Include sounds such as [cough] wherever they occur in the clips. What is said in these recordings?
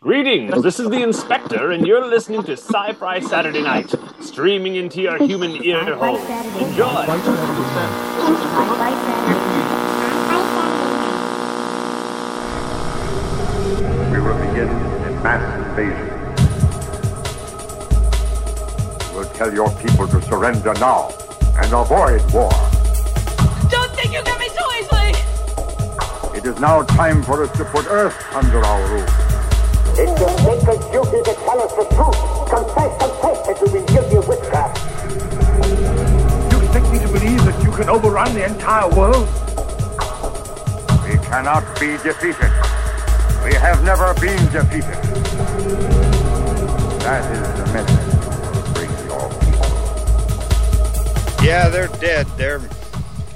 Greetings, this is the Inspector, and you're listening to Sci Fi Saturday Night, streaming into your human ear hole. Enjoy! We will begin a mass invasion. We'll tell your people to surrender now and avoid war. Don't think you get me so easily! It is now time for us to put Earth under our rule. It's your sacred duty to tell us the truth. Confess, confess that you've been guilty of witchcraft. You expect me to believe that you can overrun the entire world? We cannot be defeated. We have never been defeated. That is the message bring your people. Yeah, they're dead. They're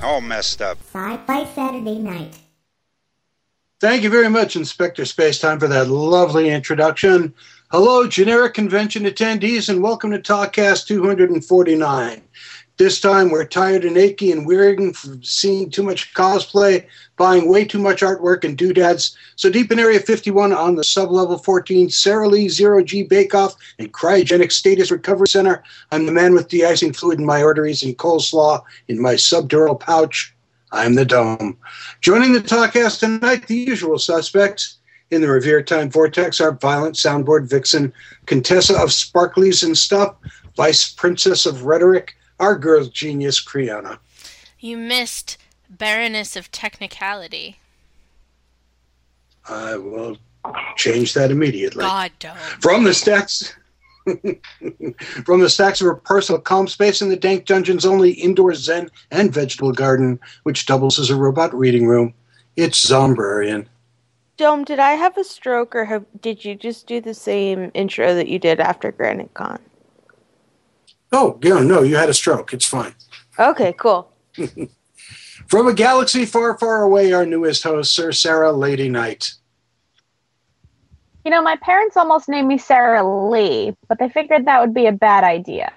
all messed up. Sci-Fi Saturday Night. Thank you very much, Inspector Spacetime, for that lovely introduction. Hello, generic convention attendees, and welcome to Talkcast 249. This time we're tired and achy and wearying from seeing too much cosplay, buying way too much artwork and doodads. So deep in Area 51 on the sub-level 14 Sarah Lee Zero G Bake Off and Cryogenic Status Recovery Center, I'm the man with de-icing fluid in my arteries and coleslaw in my subdural pouch. I'm the Dome. Joining the Talkcast tonight, the usual suspects. In the Revere Time Vortex, our violent soundboard vixen, Contessa of Sparklies and Stuff, Vice Princess of Rhetoric, our girl genius, Kriana. You missed Baroness of Technicality. I will change that immediately. God, Dome. From the stacks. [laughs] From the stacks of her personal calm space in the dank dungeon's only indoor zen and vegetable garden, which doubles as a robot reading room, it's Zombrarian. Dome, did I have a stroke or have, did you just do the same intro that you did after Granite Con? Oh, yeah, no, you had a stroke. It's fine. Okay, cool. [laughs] From a galaxy far, far away, our newest host, Sir Sarah Lady Knight. You know, my parents almost named me Sarah Lee, but they figured that would be a bad idea.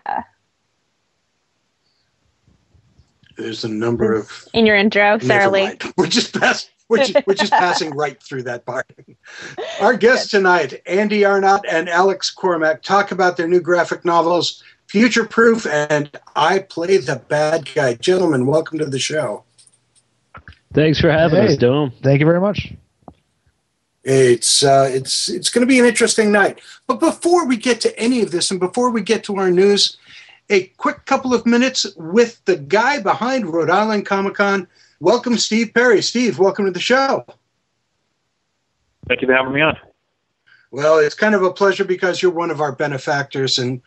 There's a number of In your intro, Sarah Lee. mind. [laughs] We're just pass, we're just, passing [laughs] right through that part. Our guests tonight, Andy Arnott and Alex Cormack, talk about their new graphic novels, Future Proof and I Play the Bad Guy. Gentlemen, welcome to the show. Thanks for having Hey. us, Dome. Thank you very much. It's uh, it's it's going to be an interesting night. But before we get to any of this, and before we get to our news, a quick couple of minutes with the guy behind Rhode Island Comic Con. Welcome, Steve Perry. Steve, welcome to the show. Thank you for having me on. Well, it's kind of a pleasure because you're one of our benefactors, and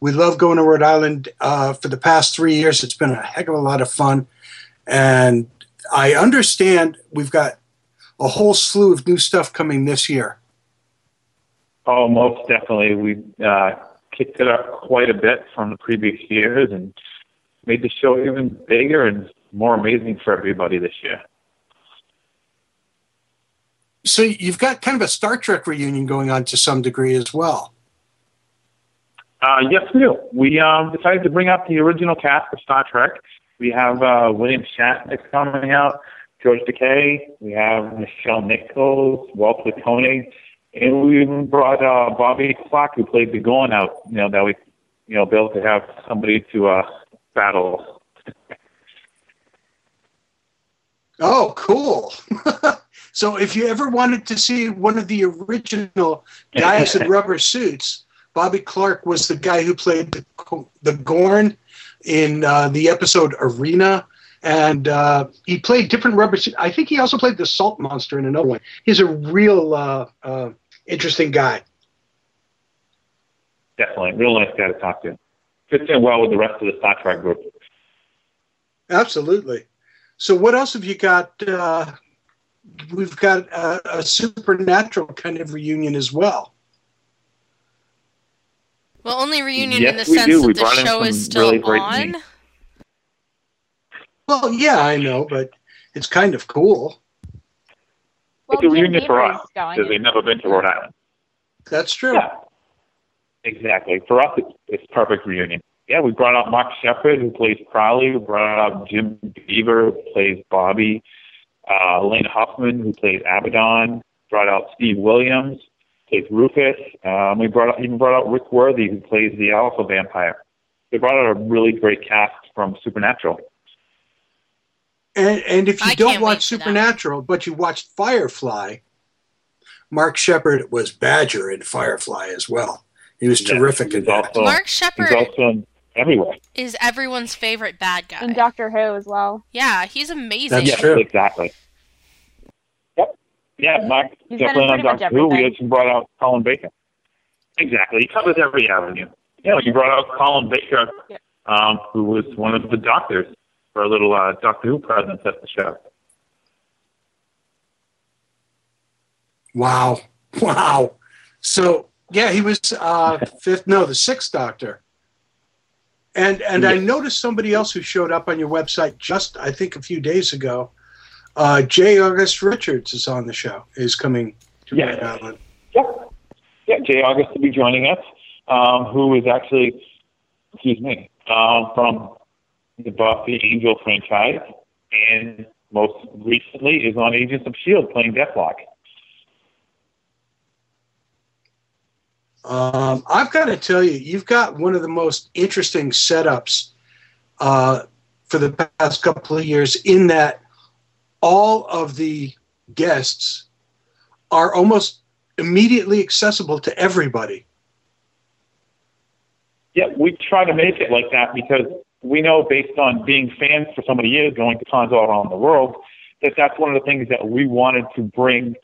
we love going to Rhode Island. Uh, for the past three years, it's been a heck of a lot of fun, and I understand we've got a whole slew of new stuff coming this year. Oh, most definitely. We uh, kicked it up quite a bit from the previous years and made the show even bigger and more amazing for everybody this year. So you've got kind of a Star Trek reunion going on to some degree as well. Uh, yes, we do. We um, decided to bring out the original cast of Star Trek. We have uh, William Shatner coming out, George Takei. We have Nichelle Nichols, Walt Platone, and we even brought uh, Bobby Clark, who played the Gorn, out. You know that we, you know, be able to have somebody to uh, battle. Oh, cool. [laughs] so if you ever wanted to see one of the original guys in [laughs] rubber suits, Bobby Clark was the guy who played the, the Gorn in uh, the episode Arena. And uh, he played different rubber suits. I think he also played the Salt Monster in another one. He's a real uh, uh, interesting guy. Definitely, real nice guy to talk to. Fits in well with the rest of the Star Trek group. Absolutely. So what else have you got? Uh, we've got a, a supernatural kind of reunion as well. Well, only reunion Yes, in the sense do. that We the show is still really on. names. Well, yeah, I know, but it's kind of cool. Well, it's a reunion for us because they've never been to Rhode Island. That's true. Yeah, exactly. For us, it's, it's perfect reunion. Yeah, we brought out Mark Sheppard, who plays Crowley. We brought out Jim Beaver, who plays Bobby. Uh, Alaina Huffman, who plays Abaddon. Brought out Steve Williams, plays Rufus. Um, we brought out, even brought out Rick Worthy, who plays the Alpha Vampire. They brought out a really great cast from Supernatural. And, and if you I don't watch. Supernatural, but you watched Firefly, Mark Sheppard was Badger in Firefly as well. He was Yeah, terrific he's in that. also- Mark He's Sheppard everywhere. is everyone's favorite bad guy. And Doctor Who as well. Yeah, he's amazing. That's yes, true. exactly. Yep. Yeah, Mark He's definitely on in pretty much Doctor Who. We everything. just brought out Colin Baker. Exactly. He covers every avenue. Yeah, you brought out Colin Baker, Yeah. um, who was one of the doctors for a little uh, Doctor Who presence at the show. Wow. [laughs] Wow. So, yeah, he was uh, fifth, no, the sixth Doctor. And and I noticed somebody else who showed up on your website just, I think, a few days ago. Uh, J. August Richards is on the show, is coming to Yeah. Rhode Island. Yeah. Yeah, Jay August will be joining us, um, who is actually, excuse me, um, from the Buffy Angel franchise, and most recently is on Agents of S.H.I.E.L.D. playing Deathlok. Um, I've got to tell you, you've got one of the most interesting setups uh, for the past couple of years in that all of the guests are almost immediately accessible to everybody. Yeah, we try to make it like that because we know, based on being fans for so many years, going to cons all around the world, that that's one of the things that we wanted to bring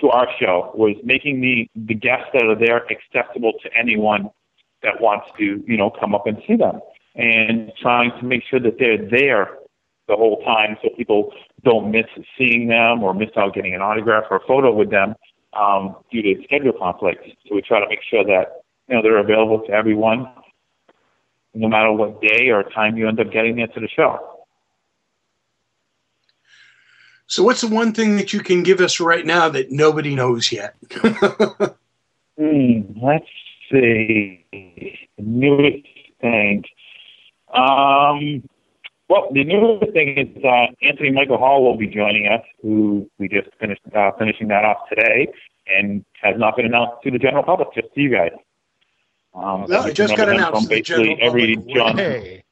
to our show was making the the guests that are there accessible to anyone that wants to, you know, come up and see them, and trying to make sure that they're there the whole time so people don't miss seeing them or miss out getting an autograph or a photo with them um, due to schedule conflicts. So we try to make sure that you know they're available to everyone no matter what day or time you end up getting there to the show. So, what's the one thing that you can give us right now that nobody knows yet? [laughs] Hmm, let's see. The newest thing. Um, well, the newest thing is uh, Anthony Michael Hall will be joining us, who we just finished uh, finishing that off today, and has not been announced to the general public, just to you guys. Um, No, it just got announced from to the basically every. John. Hey.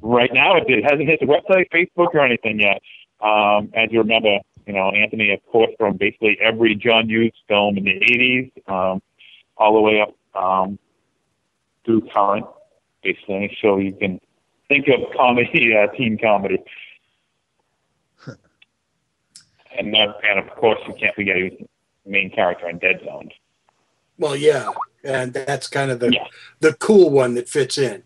Right now, it, it hasn't hit the website, Facebook, or anything yet. Um, as you remember, you know, Anthony, of course, from basically every John Hughes film in the 80s, um, all the way up um, through current, basically, show you can think of comedy, [laughs] uh, teen comedy. and, that, and of course, you can't forget he was the main character in Dead Zone. Well, yeah, and that's kind of the Yeah. the cool one that fits in.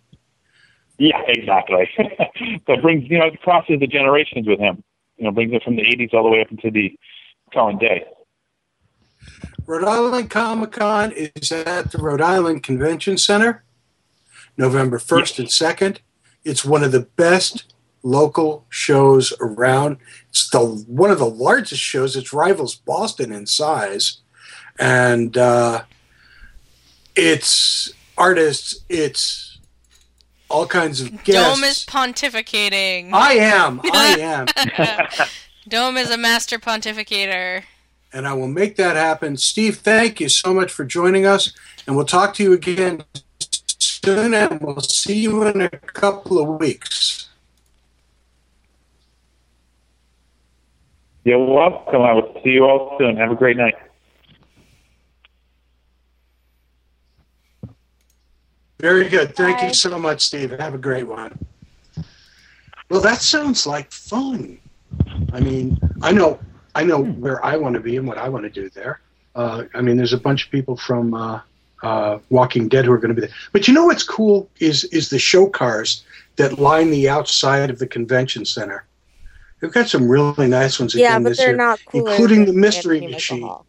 Yeah, exactly. [laughs] so it brings, you know, it crosses the generations with him. You know, brings it from the 80s all the way up into the current day. Rhode Island Comic Con is at the Rhode Island Convention Center, November 1st and 2nd. It's one of the best local shows around. It's the one of the largest shows. It rivals Boston in size, and uh, it's artists. It's all kinds of guests. Dome is pontificating. I am. [laughs] I am. [laughs] Dome is a master pontificator. and I will make that happen. Steve, thank you so much for joining us, and we'll talk to you again soon, and we'll see you in a couple of weeks. You're welcome. I will see you all soon. Have a great night. Very good. Thank Bye. you so much, Steve. Have a great one. Well, that sounds like fun. I mean, I know, I know where I want to be and what I want to do there. Uh, I mean, there's a bunch of people from uh, uh, Walking Dead who are going to be there. But you know what's cool is is the show cars that line the outside of the convention center. They've got some really nice ones Yeah, again but this they're year, not cooler including the Mystery Machine. Hall.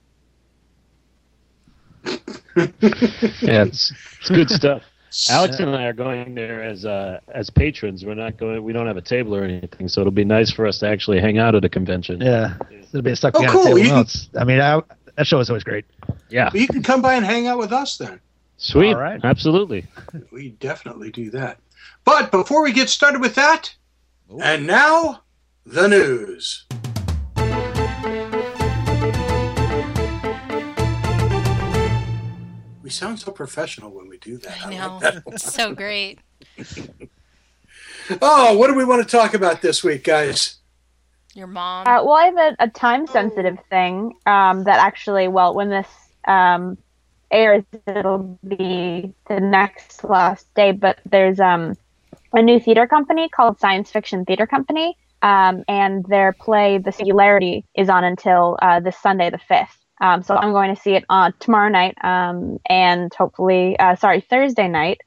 Yeah, it's, it's good stuff. Alex and I are going there as uh, as patrons. We're not going. We don't have a table or anything, so it'll be nice for us to actually hang out at a convention. Yeah, it'll be stuck Oh, behind cool. a table. You No, can- I mean, I, that show is always great. Yeah, you can come by and hang out with us then. sweet. All right. Absolutely. We definitely do that. But before we get started with that, and now the news. We sound so professional when we do that. I like know. that. So great. [laughs] oh, what do we want to talk about this week, guys? Your mom. Uh, well, I have a, a time sensitive thing um, that actually, well, when this um, airs, it'll be the next last day. But there's um, a new theater company called Science Fiction Theater Company, um, and their play The Singularity is on until uh, this Sunday, the fifth. Um, so I'm going to see it on tomorrow night, um, and hopefully, uh, sorry, Thursday night,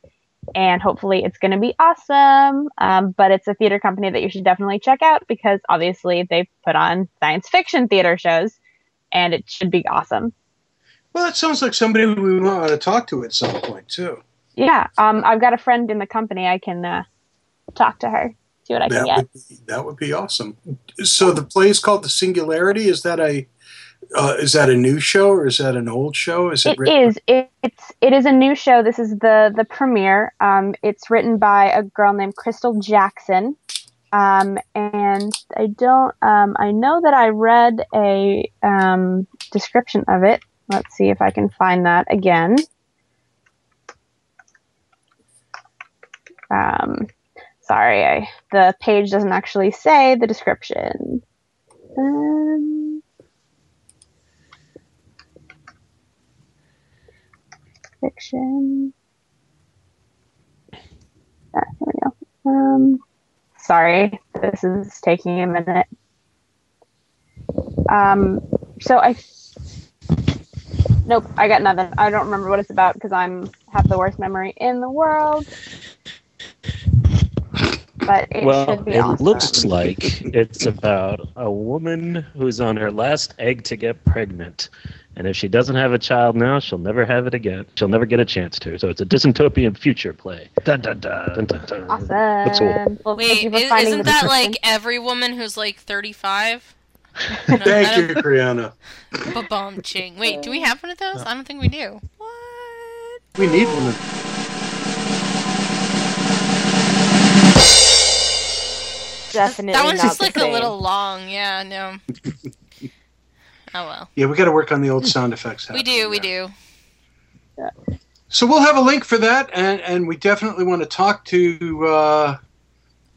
and hopefully it's going to be awesome. Um, but it's a theater company that you should definitely check out because obviously they put on science fiction theater shows, and it should be awesome. Well, that sounds like somebody we want to talk to at some point too. Yeah, um, I've got a friend in the company. I can uh, talk to her, see what I can That get. would be, that would be awesome. So the play is called The Singularity. Is that a uh, is that a new show or is that an old show? Is it, It written- is. It, it's. It is a new show. This is the the premiere. Um, it's written by a girl named Crystal Jackson, um, and I don't. Um, I know that I read a um, description of it. Let's see if I can find that again. Um, sorry, I, the page doesn't actually say the description. Um, fiction. Ah, here we go. Um, sorry, this is taking a minute. Um, so I. Nope, I got nothing. I don't remember what it's about because I'm have the worst memory in the world. But it well, should be it awesome. looks like it's about a woman who's on her last egg to get pregnant. And if she doesn't have a child now, she'll never have it again. She'll never get a chance to. So it's a dystopian future play. Dun, dun, dun, dun, dun, dun. Awesome. That's all. Well, Wait, is, isn't that like every woman who's like 35? [laughs] Thank you, Brianna. Ba-bum ching. Wait, do we have one of those? I don't think we do. What? We need one. Of, Definitely. That one's just the like a little long. Yeah, no. [laughs] Oh well. yeah, we got to work on the old sound effects. We do, we do. Yeah. So we'll have a link for that, and, and we definitely want to talk to uh,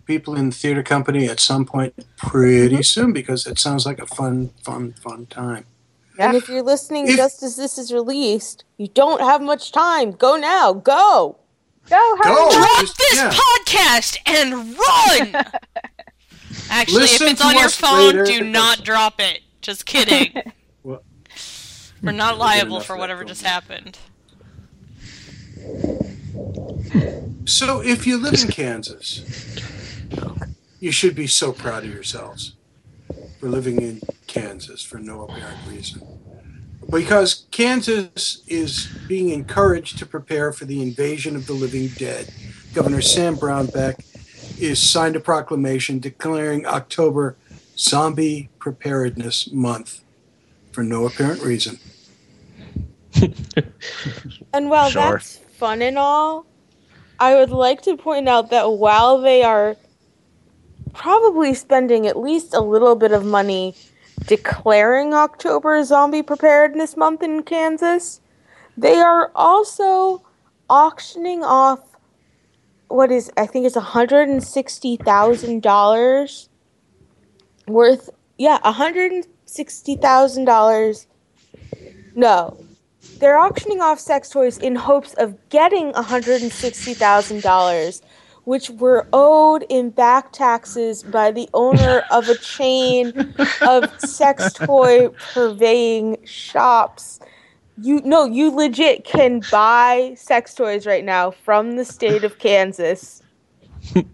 people in the theater company at some point pretty soon because it sounds like a fun, fun, fun time. And if you're listening If- just as this is released, you don't have much time. Go now. Go. Go. Go. Drop Just- this yeah. podcast and run. [laughs] Actually, Listen if it's on your phone, later. do not drop it. Just kidding. [laughs] Well, We're not liable for whatever just happened. So if you live in Kansas, you should be so proud of yourselves for living in Kansas for no apparent reason. Because Kansas is being encouraged to prepare for the invasion of the living dead. Governor Sam Brownback is signed a proclamation declaring October Zombie Preparedness Month for no apparent reason. [laughs] and while sure. that's fun and all, I would like to point out that while they are probably spending at least a little bit of money declaring October Zombie Preparedness Month in Kansas, they are also auctioning off what is I think it's $160,000 worth yeah, hundred and sixty thousand dollars no. They're auctioning off sex toys in hopes of getting $160,000, which were owed in back taxes by the owner [laughs] of a chain of sex toy purveying shops. You no, you legit can buy sex toys right now from the state of Kansas. [laughs] Which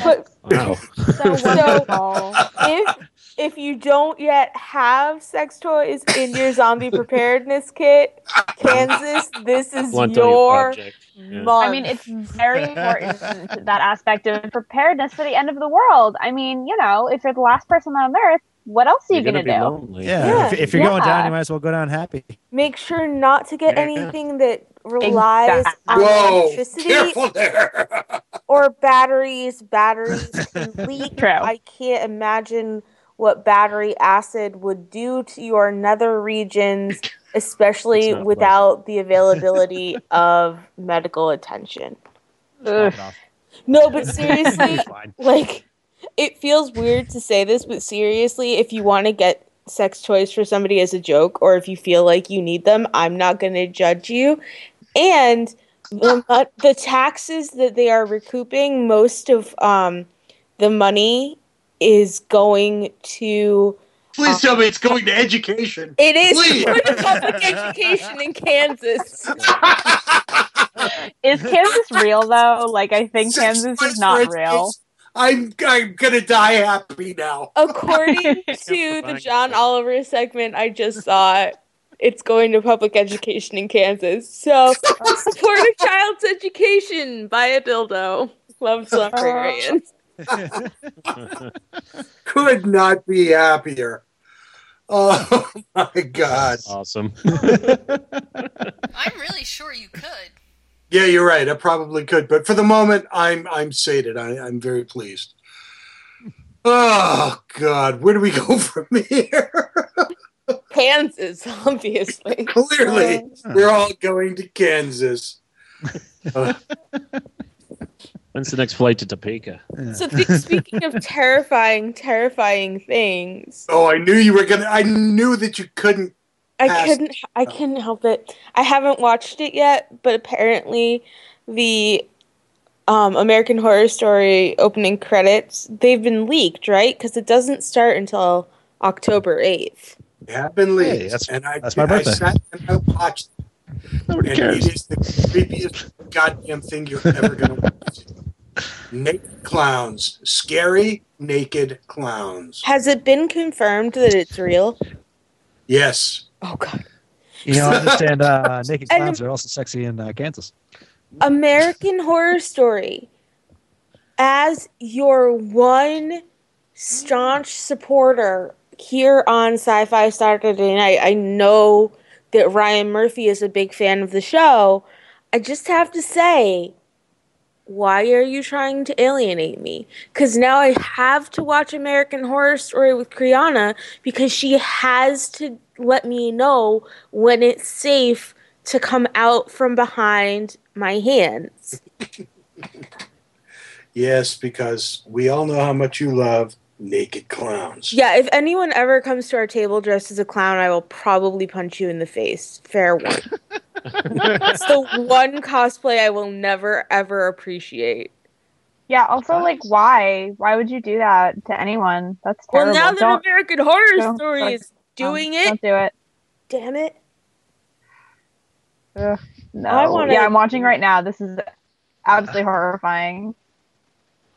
put- Wow. [laughs] So [laughs] wonderful. if if you don't yet have sex toys in your zombie preparedness kit, Kansas, this [laughs] is One time your. Yeah. I mean, it's very important that aspect of preparedness for the end of the world. I mean, you know, if you're the last person on Earth, what else are you You're gonna, be do? lonely. Yeah, Yeah, if, if you're going down, you might as well go down happy. Make sure not to get Yeah. anything that relies Exactly. on Whoa! electricity [laughs] or batteries. Batteries [laughs] leak. True. I can't imagine what battery acid would do to your nether regions especially It's not without the [laughs] availability of medical attention. No, but seriously, like it feels weird to say this, but seriously, if you want to get sex toys for somebody as a joke or if you feel like you need them, I'm not going to judge you. And the, mo- the taxes that they are recouping, most of um, the money is going to. Please tell me it's going to education. It is Please. going to public education in Kansas. [laughs] Is Kansas real though? Like I think Kansas is not real. I'm I'm gonna die happy now. According [laughs] to the John Oliver segment I just saw, it's going to public education in Kansas. So [laughs] support a child's education. Buy a dildo. Love librarians. [laughs] [laughs] Could not be happier. Oh my god. Awesome. I'm really sure you could. Yeah, you're right. I probably could, but for the moment, I'm I'm sated. I, I'm very pleased. Oh God, where do we go from here? Kansas, [laughs] obviously. Clearly, we're all going to Kansas. Uh, [laughs] When's the next flight to Topeka? So th- speaking of terrifying, terrifying things, oh, I knew you were gonna. I knew that you couldn't. I couldn't. I couldn't help it. I haven't watched it yet, but apparently, the um, American Horror Story opening credits they've been leaked, right? Because it doesn't start until October eighth. They have been leaked, Hey, that's- and I, that's my I birthday. sat and I watched. Nobody and cares. it is the creepiest goddamn thing you're ever gonna watch. Naked clowns, scary naked clowns. Has it been confirmed that it's real? Yes. Oh God. You know, I [laughs] understand uh, naked And- clowns are also sexy in uh, Kansas. American Horror Story as your one staunch supporter here on Sci-Fi Saturday Night. I know that Ryan Murphy is a big fan of the show. I just have to say, why are you trying to alienate me? Because now I have to watch American Horror Story with Kriana because she has to let me know when it's safe to come out from behind my hands. [laughs] Yes, because we all know how much you love naked clowns. Yeah, if anyone ever comes to our table dressed as a clown, I will probably punch you in the face. Fair warning. [laughs] it's the one cosplay I will never ever appreciate. Yeah. Also, like, why? Why would you do that to anyone? That's Well, terrible. now that Don't- American Horror Story is doing don't, it, Don't do it. damn it. Ugh, no. I wanna- Yeah, I'm watching right now. This is absolutely horrifying.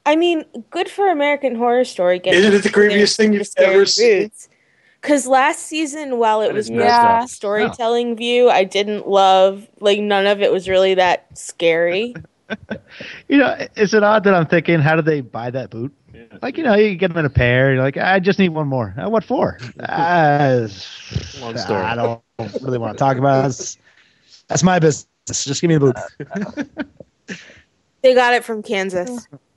I mean, good for American Horror Story. Isn't it the creepiest thing you've ever seen? Because last season, while it That was is more messed a storytelling view, I didn't love like none of it was really that scary. [laughs] You know, is it odd that I'm thinking, how did they buy that boot? Like, you know, you get them in a pair. You're like, I just need one more. Uh, what for? Uh, Long story. I don't really want to talk about it. That's, that's my business. Just give me the boot. they got it from Kansas. [laughs]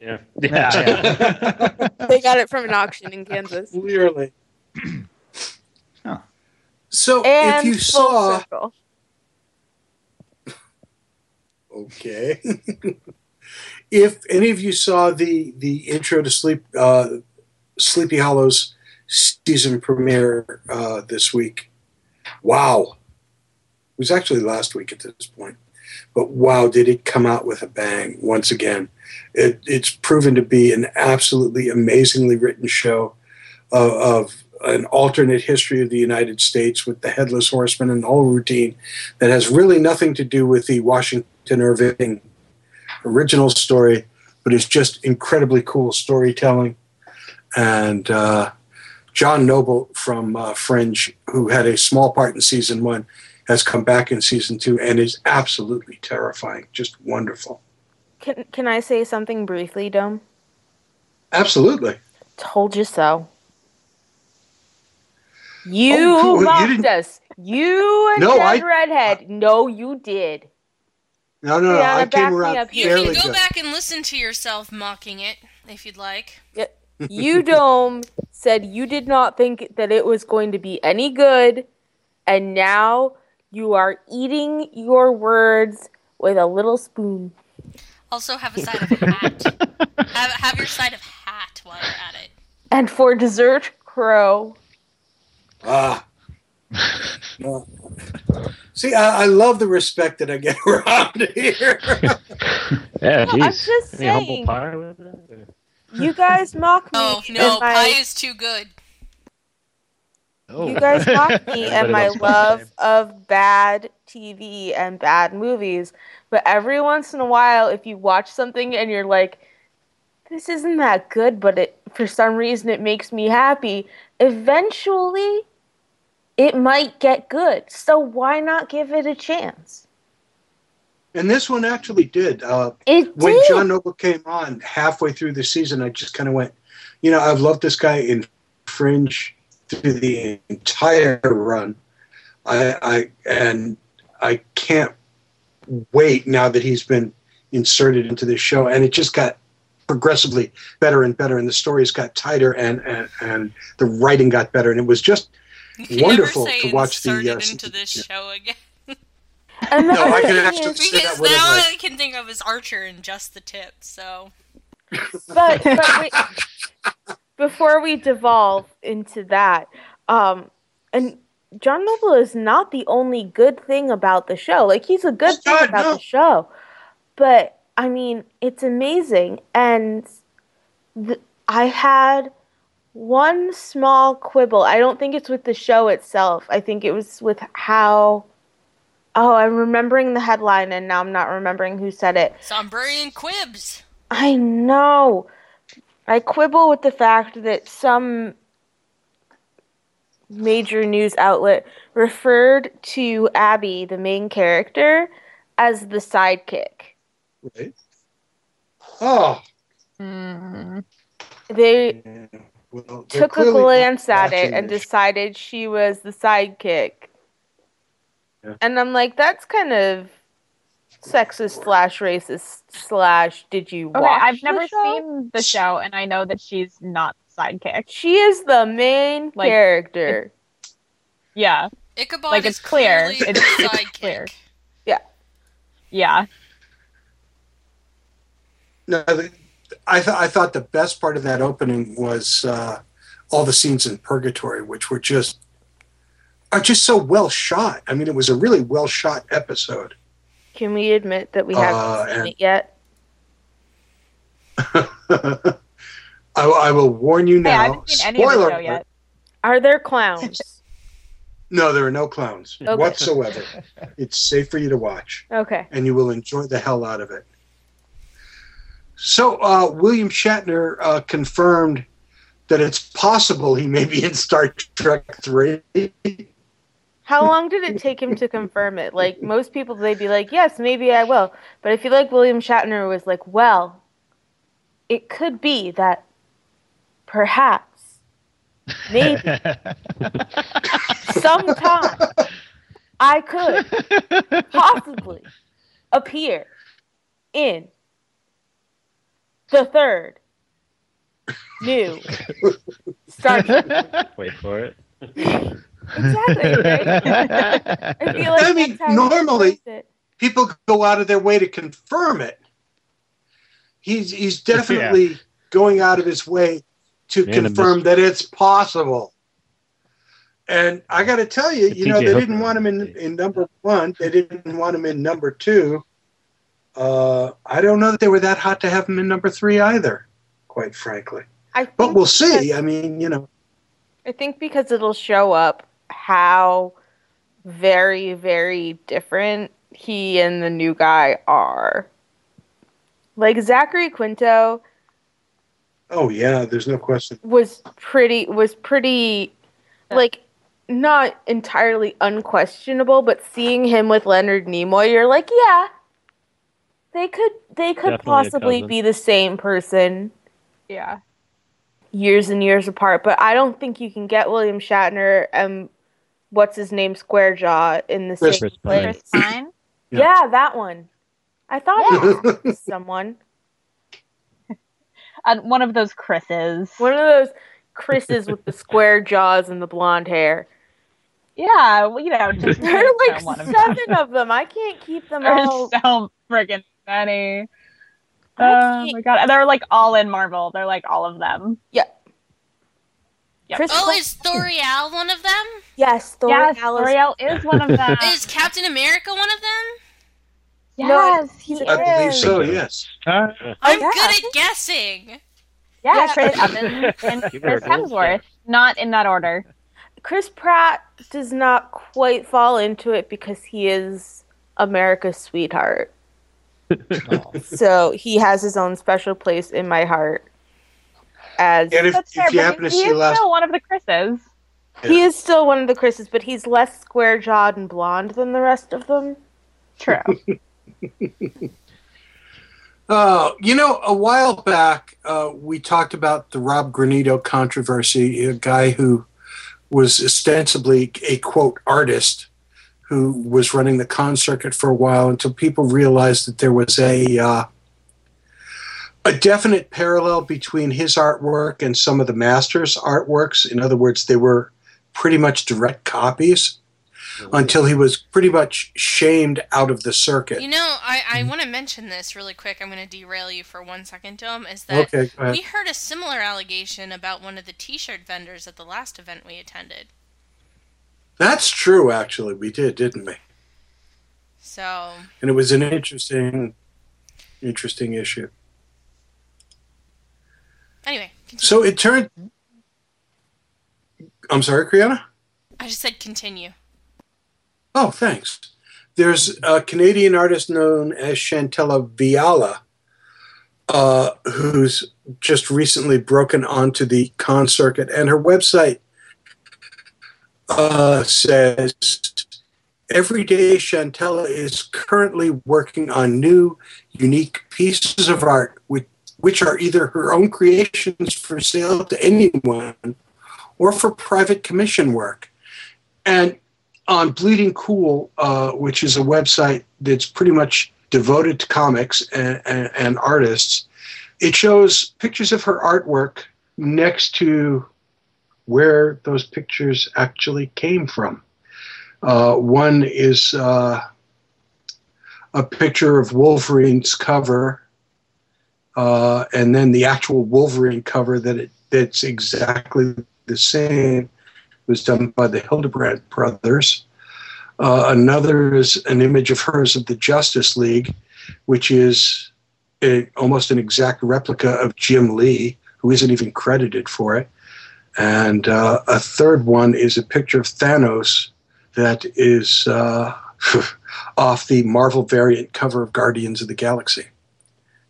Yeah. Yeah, [laughs] they got it from an auction in Kansas. Clearly. [clears throat] So And if you full saw, circle. okay, [laughs] if any of you saw the the intro to Sleep uh, Sleepy Hollows season premiere uh, this week, wow, it was actually last week at this point, but wow, did it come out with a bang once again? It, it's proven to be an absolutely amazingly written show of, of an alternate history of the United States with the headless horseman and the whole routine that has really nothing to do with the Washington Irving original story, but is just incredibly cool storytelling. And uh, John Noble from uh, Fringe, who had a small part in season one, has come back in season two and is absolutely terrifying, just wonderful. Can can I say something briefly, Dome? Absolutely. Told you so. You Oh, cool. You mocked didn't- us. You and No, Ted I- Redhead. no, you did. No, no, no. Brianna, I back came me around up You can go good. back and listen to yourself mocking it if you'd like. Yeah. You Dome said you did not think that it was going to be any good, and now you are eating your words with a little spoon. Also, have a side of [laughs] hat. have, have your side of hat while you're at it. And for dessert, crow. Ah. [laughs] No. See, I, I love the respect that I get [laughs] around here. Yeah, No, I'm geez. just Any humble saying. pie with it? You guys mock me. Oh no, and my- pie is too good. Oh. You guys mock me [laughs] and my loves pie. love of bad TV and bad movies. But every once in a while, if you watch something and you're like, this isn't that good, but it for some reason it makes me happy, eventually it might get good. So why not give it a chance? and this one actually did. Uh, It when did. John Noble came on halfway through the season, I just kind of went, you know, I've loved this guy in Fringe through the entire run. I, I and I can't wait now that he's been inserted into this show, and it just got progressively better and better, and the stories got tighter, and and, and the writing got better, and it was just [laughs] You wonderful never say to watch the. inserted Uh, into this show again. And No, I can actually is- say that Because now all I can think of is Archer and just the tip. So but, but wait, [laughs] before we devolve into that, um, and John Noble is not the only good thing about the show. Like he's a good thing God, about no. the show, but I mean, it's amazing. And th- I had one small quibble. I don't think it's with the show itself. I think it was with how. Oh, I'm remembering the headline, and now I'm not remembering who said it. Zombrarian quibs. I know. I quibble with the fact that some major news outlet referred to Abby, the main character, as the sidekick. right? Oh, mm-hmm. They well, they're took a glance at it and this decided she was the sidekick. Yeah. And I'm like, that's kind of sexist slash racist slash did you Okay, watch I've never show? seen the show, and I know that she's not the sidekick. She is the main Like, character. Yeah, Ichabod like is it's clear. It's it's sidekick. clear. Yeah. Yeah. No, the, I th- I thought the best part of that opening was uh, all the scenes in Purgatory, which were just are just so well shot. I mean, it was a really well shot episode. Can we admit that we haven't Uh, seen and- it yet? [laughs] I, I will warn you Hey, I now. haven't seen any of spoiler the show alert, yet. Are there clowns? [laughs] No, there are no clowns [laughs] Okay. whatsoever. It's safe for you to watch, Okay. and you will enjoy the hell out of it. So, uh, William Shatner uh, confirmed that it's possible he may be in Star Trek 3. How long did it take him to confirm it? Like most people, they'd be like, "Yes, maybe I will," but I feel like William Shatner was like, "Well, it could be that, perhaps, maybe, sometime, I could possibly appear in the third new Star Trek." Wait for it. Exactly. Right? [laughs] I feel like I mean, that's how he normally- people go out of their way to confirm it. He's he's definitely going out of his way to Man confirm that it's possible. And I got to tell you, The you know, TJ they Hooker didn't want him in, in number one. They didn't want him in number two. Uh, I don't know that they were that hot to have him in number three either, quite frankly. I But we'll see. because- I mean, you know, I think because it'll show up how very, very different he and the new guy are. Like Zachary Quinto oh yeah, there's no question. was pretty was pretty like not entirely unquestionable, but seeing him with Leonard Nimoy, you're like, yeah, they could they could Definitely possibly be the same person. Yeah. years and years apart. But I don't think you can get William Shatner and what's his name Squarejaw in the Chris same Pine. place. Chris Pine. Yeah. Yeah, that one. I thought it was someone. [laughs] Uh, one of those Chris's. One of those Chris's with the square jaws and the blonde hair. Yeah, well, you know, just [laughs] There are like one of them. seven of them. I can't keep them There's all. so friggin' many. Oh my god, and they're like all in Marvel. They're like all of them. Yeah. Yep. Chris Oh, Col- is Thoriel one of them? yes, Yes, Thoriel is- is one of them. [laughs] Is Captain America one of them? yes, he I believe so. Yes. I'm oh, yeah. good at guessing. Yeah, Yeah, Chris [laughs] Evans and Chris. Hemsworth. Not in that order. Chris Pratt does not quite fall into it because he is America's sweetheart. [laughs] so he has his own special place in my heart. As And if, if you happen to he see is last, still one of the Chris's. he is still one of the Chris's, but he's less square jawed and blonde than the rest of them. True. [laughs] uh, you know, a while back uh, we talked about the Rob Granito controversy, a guy who was ostensibly a quote artist who was running the con circuit for a while until people realized that there was a uh, a definite parallel between his artwork and some of the masters' artworks. In other words, they were pretty much direct copies mm-hmm. until he was pretty much shamed out of the circuit. You know, I, I want to mention this really quick. I'm going to derail you for one second, Dom. Is that Okay, we heard a similar allegation about one of the T-shirt vendors at the last event we attended. That's true, actually. We did, didn't we? So And it was an interesting, interesting issue. Anyway, continue. So it turned. I'm sorry, Kriana? I just said continue. Oh, thanks. There's a Canadian artist known as Chantella Viala, uh, who's just recently broken onto the con circuit, and her website uh, says every day Chantella is currently working on new, unique pieces of art, which, which are either her own creations for sale to anyone or for private commission work. And on Bleeding Cool, uh, which is a website that's pretty much devoted to comics and, and, and artists, it shows pictures of her artwork next to where those pictures actually came from. Uh, one is uh, a picture of Wolverine's cover, uh, and then the actual Wolverine cover that it, that's exactly the same was done by the Hildebrandt brothers. Uh, another is an image of hers of the Justice League, which is a, almost an exact replica of Jim Lee, who isn't even credited for it. And uh, a third one is a picture of Thanos that is uh, [laughs] off the Marvel variant cover of Guardians of the Galaxy.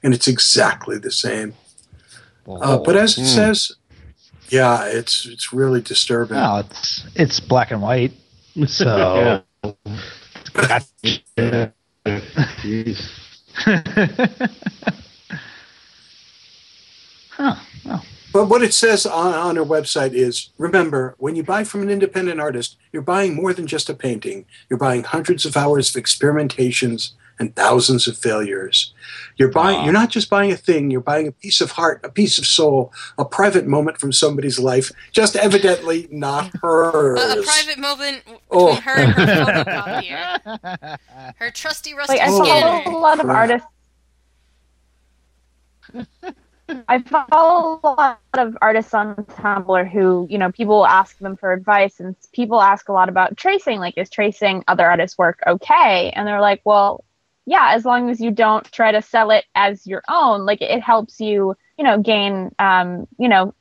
And it's exactly the same. Uh, but as it Hmm. says, yeah, it's it's really disturbing. No, it's it's black and white. So [laughs] [laughs] huh. Well, But what it says on, on our website is remember, when you buy from an independent artist, you're buying more than just a painting. You're buying hundreds of hours of experimentations and thousands of failures. You're buying you're not just buying a thing, you're buying a piece of heart, a piece of soul, a private moment from somebody's life, just evidently not hers. [laughs] A, a private moment oh. between Oh. her and her photocopier. [laughs] Her trusty rusty Like I Oh. follow a lot of artists. [laughs] I follow a lot of artists on Tumblr who, you know, people ask them for advice, and people ask a lot about tracing. Like, is tracing other artists' work okay? And they're like, well, yeah, as long as you don't try to sell it as your own. Like, it helps you, you know, gain, um, you know,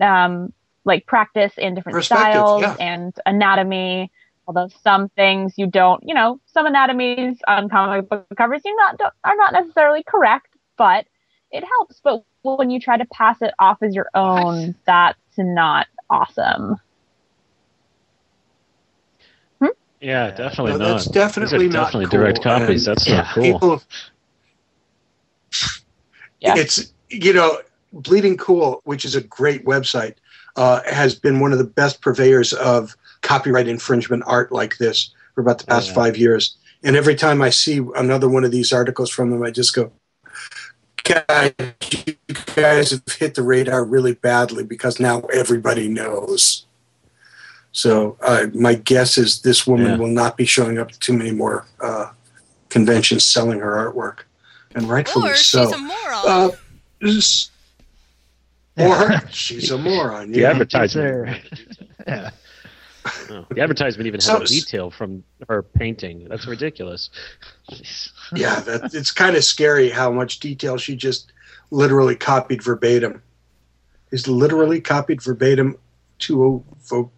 um, like practice in different styles yeah. and anatomy. Although some things you don't, you know, some anatomies on comic book covers you not don't, are not necessarily correct, but it helps. But when you try to pass it off as your own, that's not awesome. Yeah, definitely No, not. that's definitely Those are not definitely cool, direct copies. and- That's not cool. [laughs] People, it's you know, Bleeding Cool, which is a great website, uh, has been one of the best purveyors of copyright infringement art like this for about the past yeah. five years. And every time I see another one of these articles from them, I just go, "Guys, you guys have hit the radar really badly because now everybody knows." So uh, my guess is this woman Yeah. will not be showing up to too many more uh, conventions selling her artwork, and rightfully Or so. she's a moron. Uh, or [laughs] she's a moron. The Yeah. advertisement. [laughs] yeah. No, the advertisement even has So- a detail from her painting. That's ridiculous. yeah, that, it's kind of scary how much detail she just literally copied verbatim. Is literally copied verbatim too vo-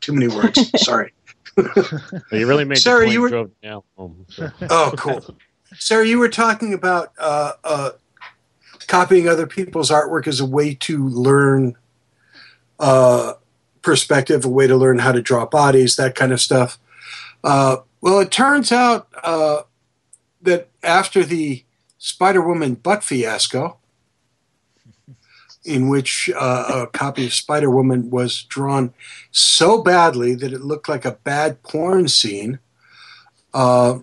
too many words. [laughs] Sorry. You really made Sarah, the point you were- drove now home. so. Oh, cool. Sarah, you were talking about uh, uh, copying other people's artwork as a way to learn uh, perspective, a way to learn how to draw bodies, that kind of stuff. Uh, well, it turns out uh, that after the Spider Woman butt fiasco, in which uh, a copy of Spider Woman was drawn so badly that it looked like a bad porn scene. Uh,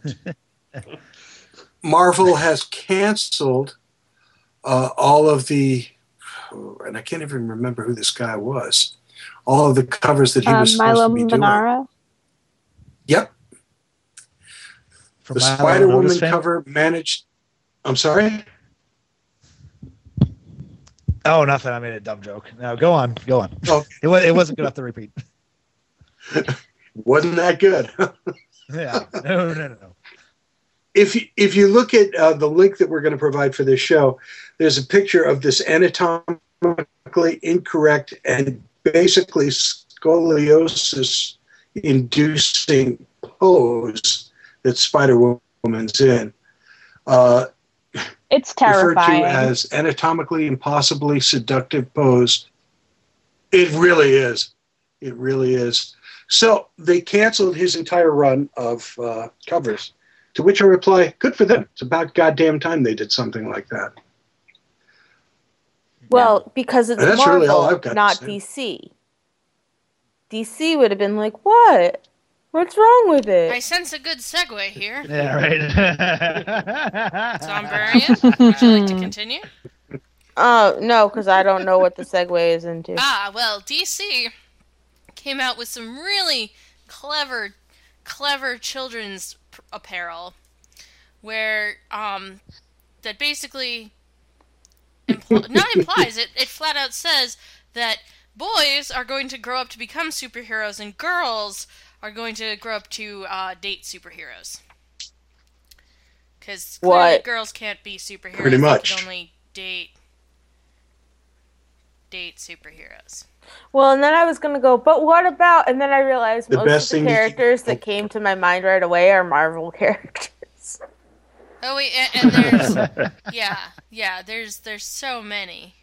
Marvel has canceled uh, all of the, and I can't even remember who this guy was. All of the covers that he Um, was supposed Milo to be doing. Manara. Yep, From the Spider Woman cover managed. I'm sorry. Oh, nothing. I made a dumb joke. No, go on. Go on. Oh. [laughs] It, was, it wasn't good enough to repeat. [laughs] Wasn't that good? [laughs] Yeah. No, no, no, no. if you, if you look at uh, the link that we're going to provide for this show, there's a picture of this anatomically incorrect and basically scoliosis inducing pose that Spider Woman's in. Uh, It's terrifying. referred to as anatomically impossibly seductive pose. It really is. It really is. So they canceled his entire run of uh, covers. To which I reply, "Good for them. It's about goddamn time they did something like that." Well, because it's that's Marvel, really all I've got not. DC. DC would have been like, "What? What's wrong with it?" I sense a good segue here. [laughs] Yeah, right. [laughs] Zombrarian, would you like to continue? Uh, no, because I don't know what the segue is into. [laughs] Ah, well, DC came out with some really clever, clever children's p- apparel, where um, that basically impl- not implies it. It flat out says that boys are going to grow up to become superheroes and girls are going to grow up to uh, date superheroes. Because girls can't be superheroes; Pretty they much. can only date date superheroes. Well, and then I was gonna go, but what about? And then I realized The most best of the you can- characters that came to my mind right away are Marvel [laughs] characters. Oh wait, and, and there's [laughs] yeah, yeah. There's there's so many.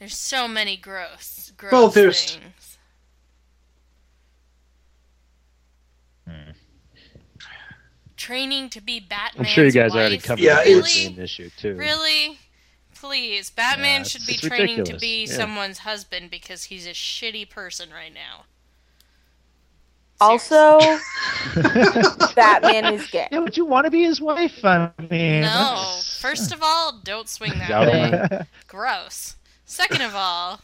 There's so many gross, gross Well, there's- things. Training to be Batman. I'm sure you guys already covered Yeah, the board it's- game issue too. Really? Please, Batman Yeah, should be it's training to be yeah. someone's husband because he's a shitty person right now. Also, [laughs] Batman is gay. Yeah, would you want to be his wife? I mean, No. that's- First of all, don't swing that way. [laughs] Gross. Second of all,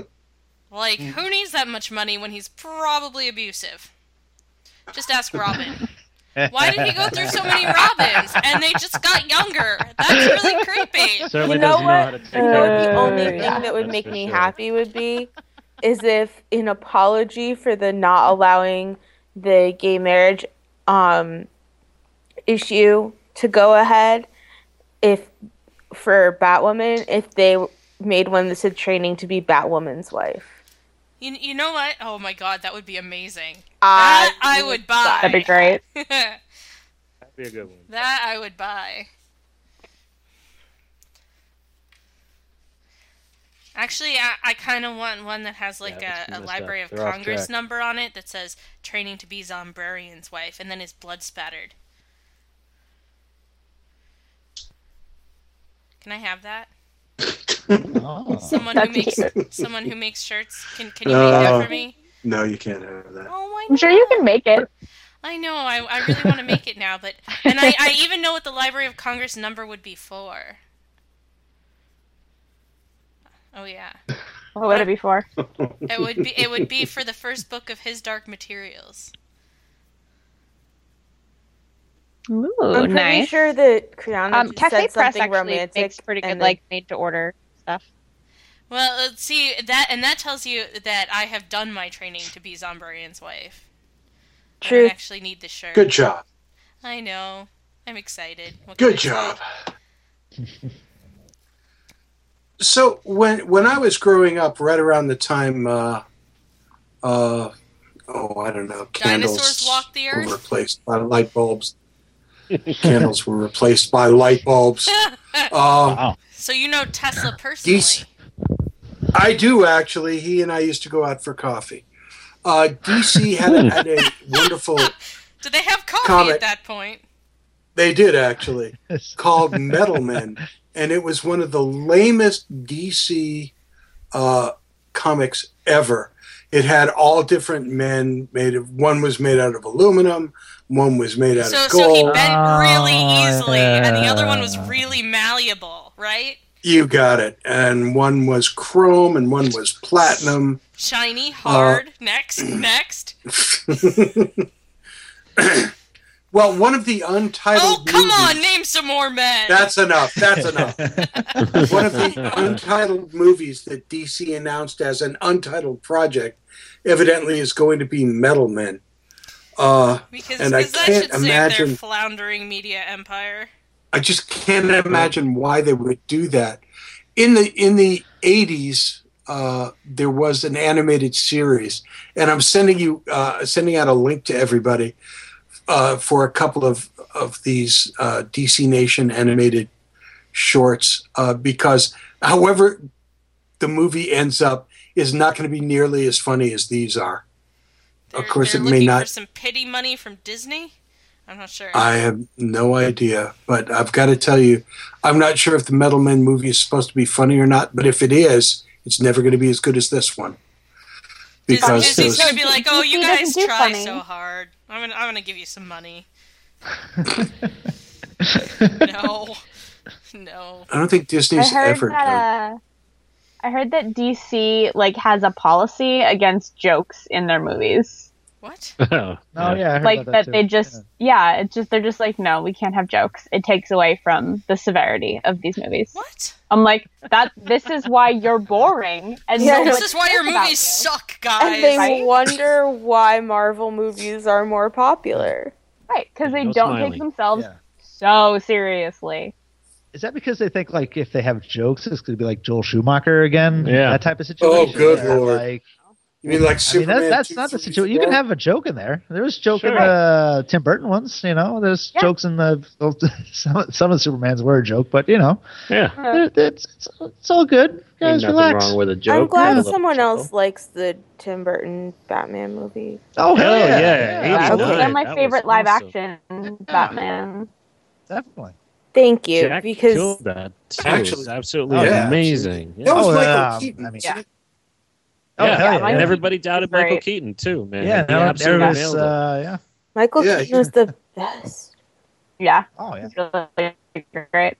[laughs] like, who needs that much money when he's probably abusive? Just ask Robin. [laughs] Why did he go through so many Robins? And they just got younger. That's really creepy. Certainly You know doesn't know how what? to take You know what the only it. thing that would That's make me sure. happy would be is if, in apology for the not allowing the gay marriage um, issue to go ahead, if for Batwoman, if they made one that said training to be Batwoman's wife. You, you know what? Oh my god, that would be amazing. I That I would buy. That'd be great. that [laughs] That'd be a good one. That I would buy. Actually, I, I kind of want one that has like Yeah, a, a Library of They're Congress track. number on it that says training to be Zombrarian's wife, and then his blood spattered. Can I have that? Oh. Someone who makes someone who makes shirts. Can can you make Uh, that for me? No, you can't have that. Oh my I'm sure you can make it. I know. I, I really want to make it now, but and I, I even know what the Library of Congress number would be for. Oh yeah. What would it be for? [laughs] It would be it would be for the first book of his Dark Materials. Ooh, I'm pretty nice. sure that Kriana Um, just Cafe said Press something actually romantic. makes pretty good, and like made to order stuff. Well, let's see that, and that tells you that I have done my training to be Zombrarian's wife. I True. don't actually need the shirt. Good job. I know. I'm excited. What Good job. So when when I was growing up, right around the time, uh, uh, oh, I don't know, candles Dinosaurs walked the were earth. replaced by light bulbs. candles were replaced by light bulbs. [laughs] Uh, So you know Tesla personally. DC, I do actually. He and I used to go out for coffee. Uh, DC had a, had a [laughs] wonderful. [laughs] Did they have coffee Comic. at that point? They did actually [laughs] called Metal Men, and it was one of the lamest DC uh, comics ever. It had all different men made of. One was made out of aluminum. One was made out So of so he gold. bent really Oh, easily, and the other one was really malleable, right? you got it. And one was chrome, and one was platinum. Shiny, Uh, hard. next, [clears throat] next. [laughs] well, one of the untitled. Oh, come movies- on, name some more men. That's enough. That's [laughs] enough. One of the untitled movies that DC announced as an untitled project evidently is going to be Metal Men. Uh, because and I can't should imagine. their floundering media empire. I just can't imagine why they would do that. In the in the eighties, uh, there was an animated series, and I'm sending you uh, sending out a link to everybody uh, for a couple of of these uh, DC Nation animated shorts uh, because, however, the movie ends up is not going to be nearly as funny as these are. Of course, They're it may not. for some pity money from Disney. I'm not sure. I have no idea, but I've got to tell you, I'm not sure if the Metal Men movie is supposed to be funny or not. But if it is, it's never going to be as good as this one. Because Disney's gonna be like, "Oh, you guys try funny. so hard. I'm gonna, I'm gonna give you some money." [laughs] no, no. I don't think Disney's I heard ever done. that. Uh, I heard that DC like has a policy against jokes in their movies. What? [laughs] oh, Oh yeah, I heard like about that, too. they just yeah. it's just they're just like no, we can't have jokes. It takes away from the severity of these movies. What? I'm like that. This is why you're boring. And Yeah, no This is why your cares about movies you. suck, guys. And they right? wonder why Marvel movies are more popular. Right, because they no don't smiling. take themselves Yeah. so seriously. Is that because they think like if they have jokes, it's going to be like Joel Schumacher again? Yeah. that type of situation. Oh, good Yeah, lord. Like, You mean like I mean, Superman? that's two, not the situation. You can have a joke in there. There was joke in Sure. the Tim Burton ones. You know, there's Yeah. jokes in the [laughs] some some of the Supermans were a joke, but you know, Yeah. Uh, they're- it's, it's it's all good. Ain't Guys, nothing relax. wrong with a joke. I'm glad Yeah. someone else likes the Tim Burton Batman movie. Oh hell Hell yeah, yeah. Yeah, Okay. they're my That favorite live awesome. action Batman. definitely. Thank you, Jack because killed that. Too. Actually- It's absolutely Oh, yeah. amazing. Yeah. That was Oh, Michael yeah, Keaton. I mean- Yeah. Oh, yeah, hell yeah. and Michael everybody doubted Keaton's Michael great. Keaton too, man. Yeah, He no, absolutely everybody's, nailed uh, yeah. Michael Yeah, Keaton he- was the best. Yeah, Oh yeah. it's really great.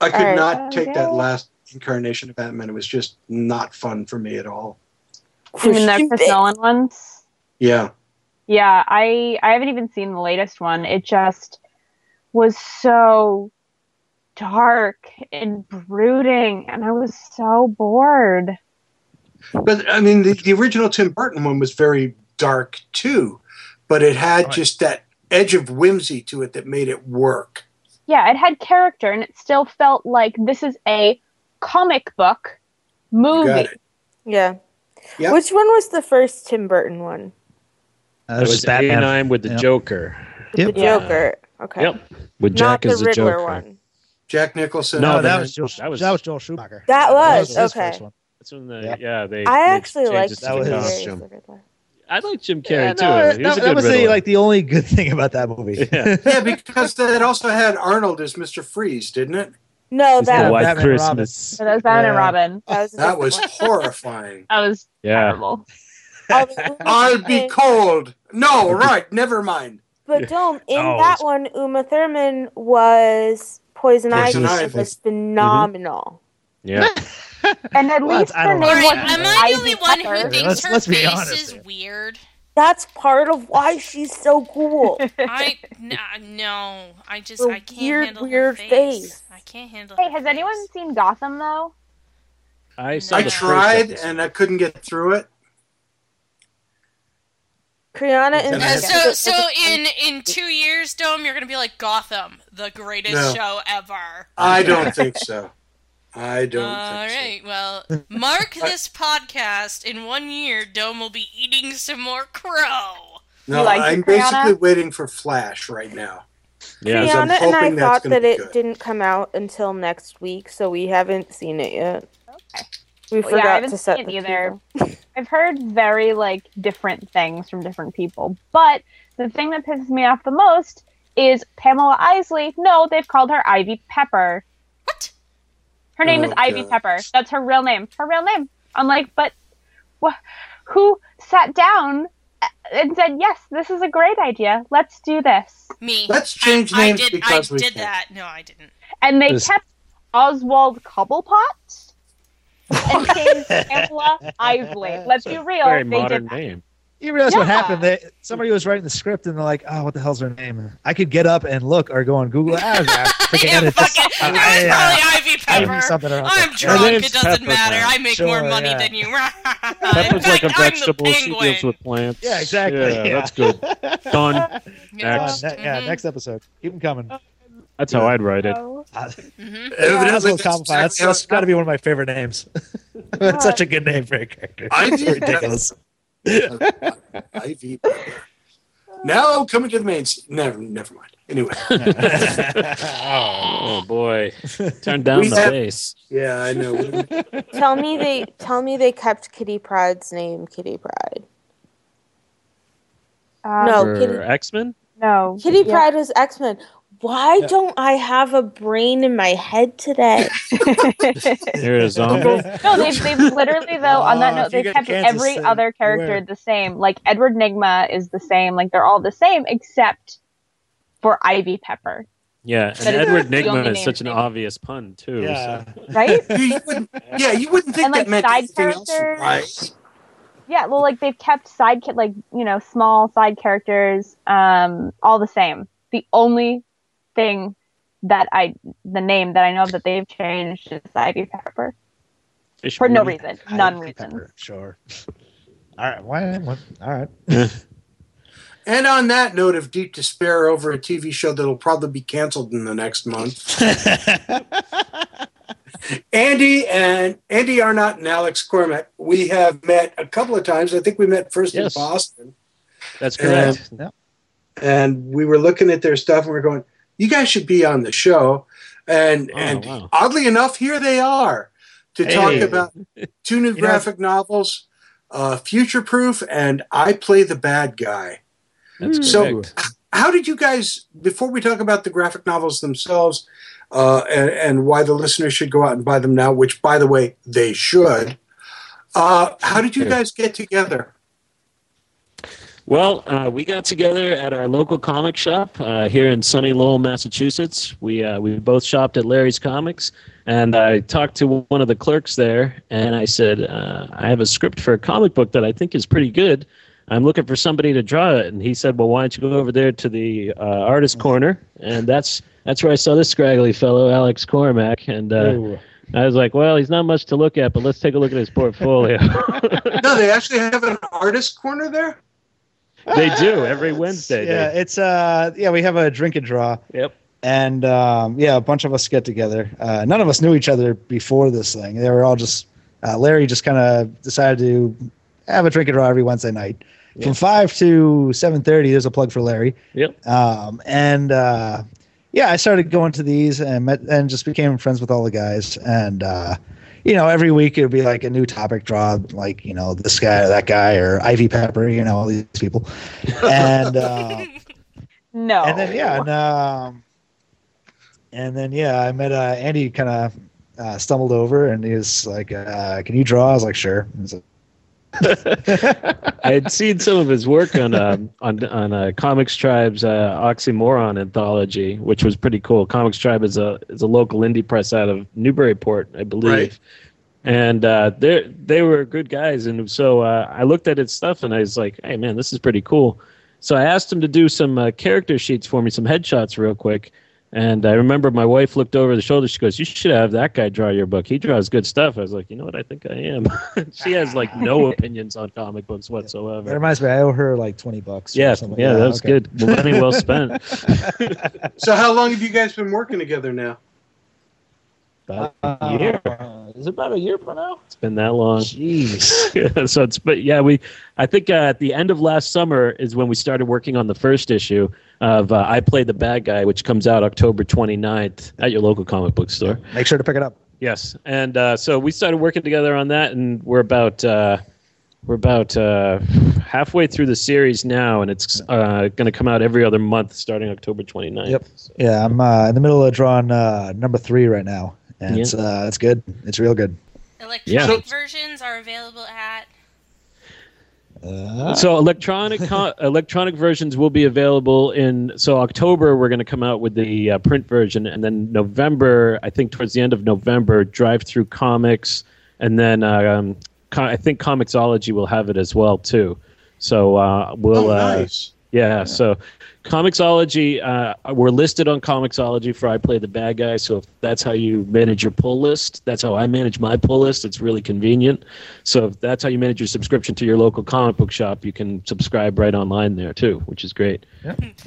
I could Alright. not take that last incarnation of Batman. It was just not fun for me at all. You mean the Christian Chris Nolan ones? Yeah. Yeah, I I haven't even seen the latest one. It just was so dark and brooding, and I was so bored. But I mean, the, the original Tim Burton one was very dark too, but it had Right. just that edge of whimsy to it that made it work. Yeah, it had character, and it still felt like this is a comic book movie. got it. Yeah. Yep. Which one was the first Tim Burton one? Uh, It was Batman. 89 with the Yeah. Joker. Yep. The Joker. Okay. Yep. With Not Jack the as the Riddler Joker. one. Jack Nicholson. No, No, that that was- was Joel. that That was- was, Joel Schumacher. That was, his okay. First. That's when the Yep. yeah they. I actually like That Jim the was- Carrey's costume. The Riddler. I like Jim Carrey Yeah, too. no, he was that, a that was the, like the only good thing about that movie. [laughs] Yeah. [laughs] yeah, because it also had Arnold as Mr. Freeze, didn't it? No, It's the that, White Batman and Robin. Christmas. That was Batman and Yeah. Robin. [laughs] that was, That was horrifying. That was Yeah. terrible. I'll be cold. No, right. Never mind. But Dome, in Oh, that one, Uma Thurman was Poison, Poison Ivy. Ivy. It was phenomenal. Yeah. [laughs] And at Well, least I her don't name know. wasn't Am I the only one who thinks Let's- her let's face honest is here. weird? That's part of why she's so cool. I n- no, I just Her I can't weird, handle her weird face. face. I can't handle. It. Hey, her has face. anyone seen Gotham though? I saw I tried and I couldn't get through it. Kriana and And Uh, so so in in two years, Dome, you're gonna be like Gotham, the greatest No. show ever. I don't think so. I don't All think right, well, mark [laughs] this podcast. In one year, Dome will be eating some more crow. No, like I'm Brianna? basically waiting for Flash right now. Yeah. Because I'm and I hoping that's thought gonna that it good. didn't come out until next week, so we haven't seen it yet. Okay. We Well, yeah, I forgot haven't to set seen the it either. [laughs] I've heard very like different things from different people, but the thing that pisses me off the most is Pamela Isley. No, they've called her Ivy Pepper. What? Her name Oh, is Ivy God. Pepper. That's her real name. Her real name. I'm like, but wh- who sat down and said, "Yes, this is a great idea. Let's do this." Me. Let's change I, names I did. because I we did can. that. No, I didn't. And they This- kept Oswald Cobblepot [laughs] and changed Pamela Isley. Let's be real. Very they modern did that. name. You realize what happened? They, somebody was writing the script and they're like, "Oh, what the hell's her name?" I could get up and look or go on Google. Ah, Yeah, it. it. It I- was I- probably uh, Ivy Ivy Pepper. something or other. I'm Her drunk. It doesn't Pepper matter. now. I make more money yeah. than you. [laughs] Pepper's In like a fact, I'm the vegetable. She deals with plants. Yeah, exactly. Yeah, Yeah. that's good. Done. [laughs] Done. Next. Ne- yeah, Mhm. next episode. Keep them coming. That's how I'd write it. [laughs] So- Mhm. Evidently, Oswald that's Cobblepot. That's, exactly how that's got to be one of my favorite names. That's such a good name for a character. I It's did. ridiculous. Ivy I'm coming to the main. s- Never, never mind. Anyway, [laughs] Oh boy, turn down We the have- bass. yeah, I know. tell me they tell me they kept Kitty Pryde's name Kitty Pryde. Um, No, X Men. no. Kitty Yeah. Pryde was X Men. Why don't I have a brain in my head today? [laughs] You're a [laughs] zombie. No, they've, they've [laughs] literally though. on that Oh, note, they've kept Kansas every City, other character where? the same. Like Edward Nygma is the same. Like they're all the same except for Ivy Pepper, Yeah, and That is Edward Nygma is such an they- obvious pun too. Yeah. so- right? you wouldn't, yeah, you wouldn't think And, like, that meant side anything else, characters. right? yeah. Well, like they've kept side like you know small side characters, um, all the same. The only thing that I the name that I know that they've changed is Ivy Pepper Fish for no movie. reason, none Ivy reason. Pepper, Sure. [laughs] All right. Why? What? All right. [laughs] And on that note of deep despair over a TV show that'll probably be canceled in the next month, [laughs] Andy and Andy Arnott and Alex Cormack, we have met a couple of times. I think we met first Yes. in Boston, That's correct. Yeah. and we were looking at their stuff and we are going, "You guys should be on the show." And Oh, and wow. oddly enough, here they are to talk about [laughs] two new You know- graphic novels, uh, Future Proof and I Play the Bad Guy. That's So- correct. how did you guys before we talk about the graphic novels themselves uh, and, and why the listeners should go out and buy them now which by the way they should uh, how did you guys get together Well, uh, we got together at our local comic shop uh, here in sunny Lowell, Massachusetts. We uh, we both shopped at Larry's Comics, and I talked to one of the clerks there, and I said, uh, "I have a script for a comic book that I think is pretty good. I'm looking for somebody to draw it." And he said, "Well, why don't you go over there to the uh, artist corner?" And that's that's where I saw this scraggly fellow, Alex Cormack, and. Uh, I was like, well, he's not much to look at, but let's take a look at his portfolio. [laughs] no they actually have an artist corner there they do every Wednesday. Yeah, They, it's uh, yeah, we have a drink and draw. Yep. And um, yeah, a bunch of us get together. Uh, none of us knew each other before this thing. They were all just uh, Larry just kind of decided to have a drink and draw every Wednesday night from five to seven thirty. There's a plug for Larry. Yep. Um, and uh, yeah, I started going to these and met and just became friends with all the guys. And uh, you know, every week it would be like a new topic draw, like you know this guy or that guy or Ivy Pepper, you know all these people. And uh, [laughs] No. and then yeah, and um, and then yeah, I met uh, Andy. Kind of uh, stumbled over, and he was like, uh, "Can you draw?" I was like, "Sure." He was like, [laughs] I had seen some of his work on um, on on uh, Comics Tribe's uh, Oxymoron anthology, which was pretty cool. Comics Tribe is a is a local indie press out of Newburyport, I believe. Right. and uh, they they were good guys. And so uh, I looked at his stuff and I was like, "Hey, man, this is pretty cool." So I asked him to do some uh, character sheets for me, some headshots, real quick. And I remember my wife looked over the shoulder. She goes, "You should have that guy draw your book. He draws good stuff." I was like, "You know what? I think I am." [laughs] she has like no [laughs] opinions on comic books That whatsoever. reminds me, I owe her like twenty bucks. or Yeah, something. yeah, that was okay. good. Money well spent. [laughs] So, how long have you guys been working together now? About a year. Uh, is it about a year from now? It's been that long. Jeez. Yeah, so it's but yeah we I think uh, at the end of last summer is when we started working on the first issue of uh, I Play the Bad Guy, which comes out October 29th at your local comic book store. Make sure to pick it up. Yes, and uh, so we started working together on that, and we're about uh, we're about uh, halfway through the series now, and it's uh, going to come out every other month starting October 29th. Yep. Yeah, I'm uh, in the middle of drawing uh, number three right now, and Yeah. it's uh, it's good. It's real good. Electronic versions are available at. Uh, So electronic co- [laughs] electronic versions will be available in so October we're going to come out with the uh, print version and then November I think towards the end of November DriveThru Comics and then um, co- I think Comixology will have it as well too. So uh, we'll oh, uh, nice. Yeah, so Comixology, uh, we're listed on Comixology for I Play the Bad Guy. So if that's how you manage your pull list, that's how I manage my pull list. It's really convenient. So if that's how you manage your subscription to your local comic book shop, you can subscribe right online there too, which is great.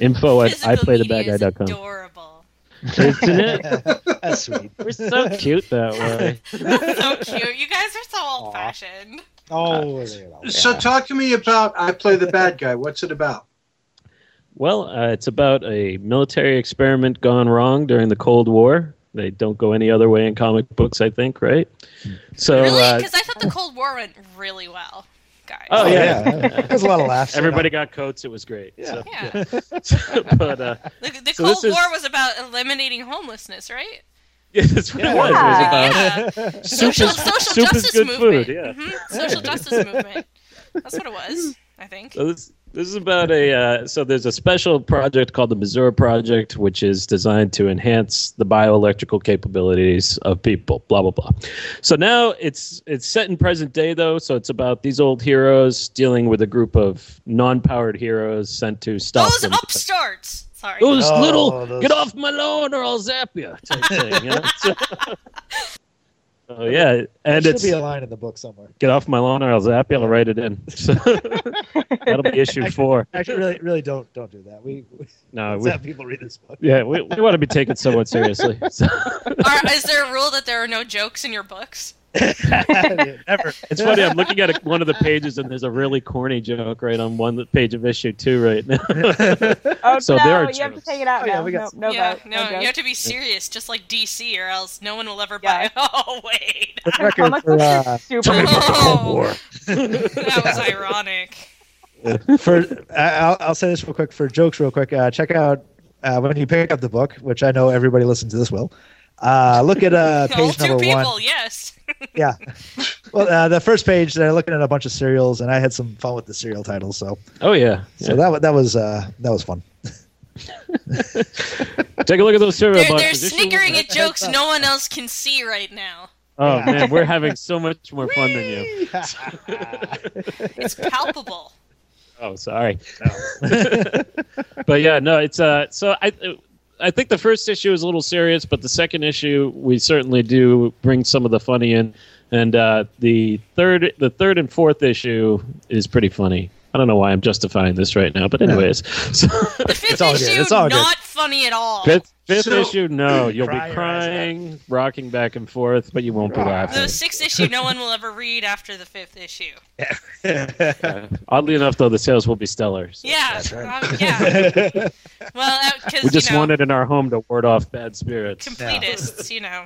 Info at IPlayTheBadGuy.com. Adorable. Isn't it? [laughs] That's sweet. We're so cute that way. [laughs] so cute. You guys are so old fashioned. Oh, So, talk to me about I Play the Bad Guy. What's it about? Well, uh, it's about a military experiment gone wrong during the Cold War. They don't go any other way in comic books, I think, right? So, Really? uh, Because I thought the Cold War went really well, guys. oh yeah, yeah. There's a lot of laughs. Everybody got coats. It was great. Yeah. Yeah. [laughs] So, but uh, The, the So Cold this is- War was about eliminating homelessness, right? yeah, that's what it was. Yeah. It was about Social, social justice good movement. food. Yeah. Mhm. Social justice movement. That's what it was, I think. So this this is about a uh, so there's a special project called the Missouri Project, which is designed to enhance the bioelectrical capabilities of people. Blah blah blah. So now it's it's set in present day though, so it's about these old heroes dealing with a group of non-powered heroes sent to stop Those them. upstarts. Sorry. Those Oh, little those- get off my lawn or I'll zap you type thing. You know? [laughs] [laughs] [laughs] So- oh yeah, There and should it's be a line in the book somewhere. get off my lawn or I'll zap you. I'll write it in. [laughs] So that'll be issue four. Actually, really, really don't don't do that. We, we No, we, have people read this book. yeah, we, we want to be taken somewhat seriously. So, Are, is there a rule that there are no jokes in your books? [laughs] Never. it's funny. I'm looking at a, one of the pages, and there's a really corny joke right on one page of issue two right now. [laughs] Oh So no, there are you have to jokes. take it out Oh, yeah, now. we got no, no, yeah, vote, no, no you have to be serious, just like DC, or else no one will ever Yeah. buy. [laughs] Oh wait, For the record, Comic for, books uh, are super. Oh. that was ironic. for I- I'll, I'll say this real quick for jokes real quick uh, check out uh, when you pick up the book which i know everybody listening to this will uh, look at uh, [laughs] All page two number people, one yes. [laughs] yeah well uh, the first page they're looking at a bunch of serials and i had some fun with the serial titles so oh yeah, so that, that was uh, that was fun [laughs] take a look at those cereal They're, they're boxes. Snickering at jokes no one else can see right now. Oh man, we're having so much more fun than you. It's palpable. Oh, sorry. but yeah, no, it's uh. So I, I think the first issue is a little serious, but the second issue we certainly do bring some of the funny in, and uh, the third, the third and fourth issue is pretty funny. I don't know why I'm justifying this right now, but anyways, [laughs] so The fifth all good, it's all good. not funny at all. fifth, fifth So- issue, no, [clears throat] you'll Cry be your eyes out. crying, rocking back and forth, but you won't be laughing. The sixth issue, no one will ever read after the fifth issue. [laughs] Uh, oddly enough, though, the sales will be stellar. so Yeah, right. um, yeah. [laughs] Well, because we just you know, want it in our home to ward off bad spirits. completists, you know.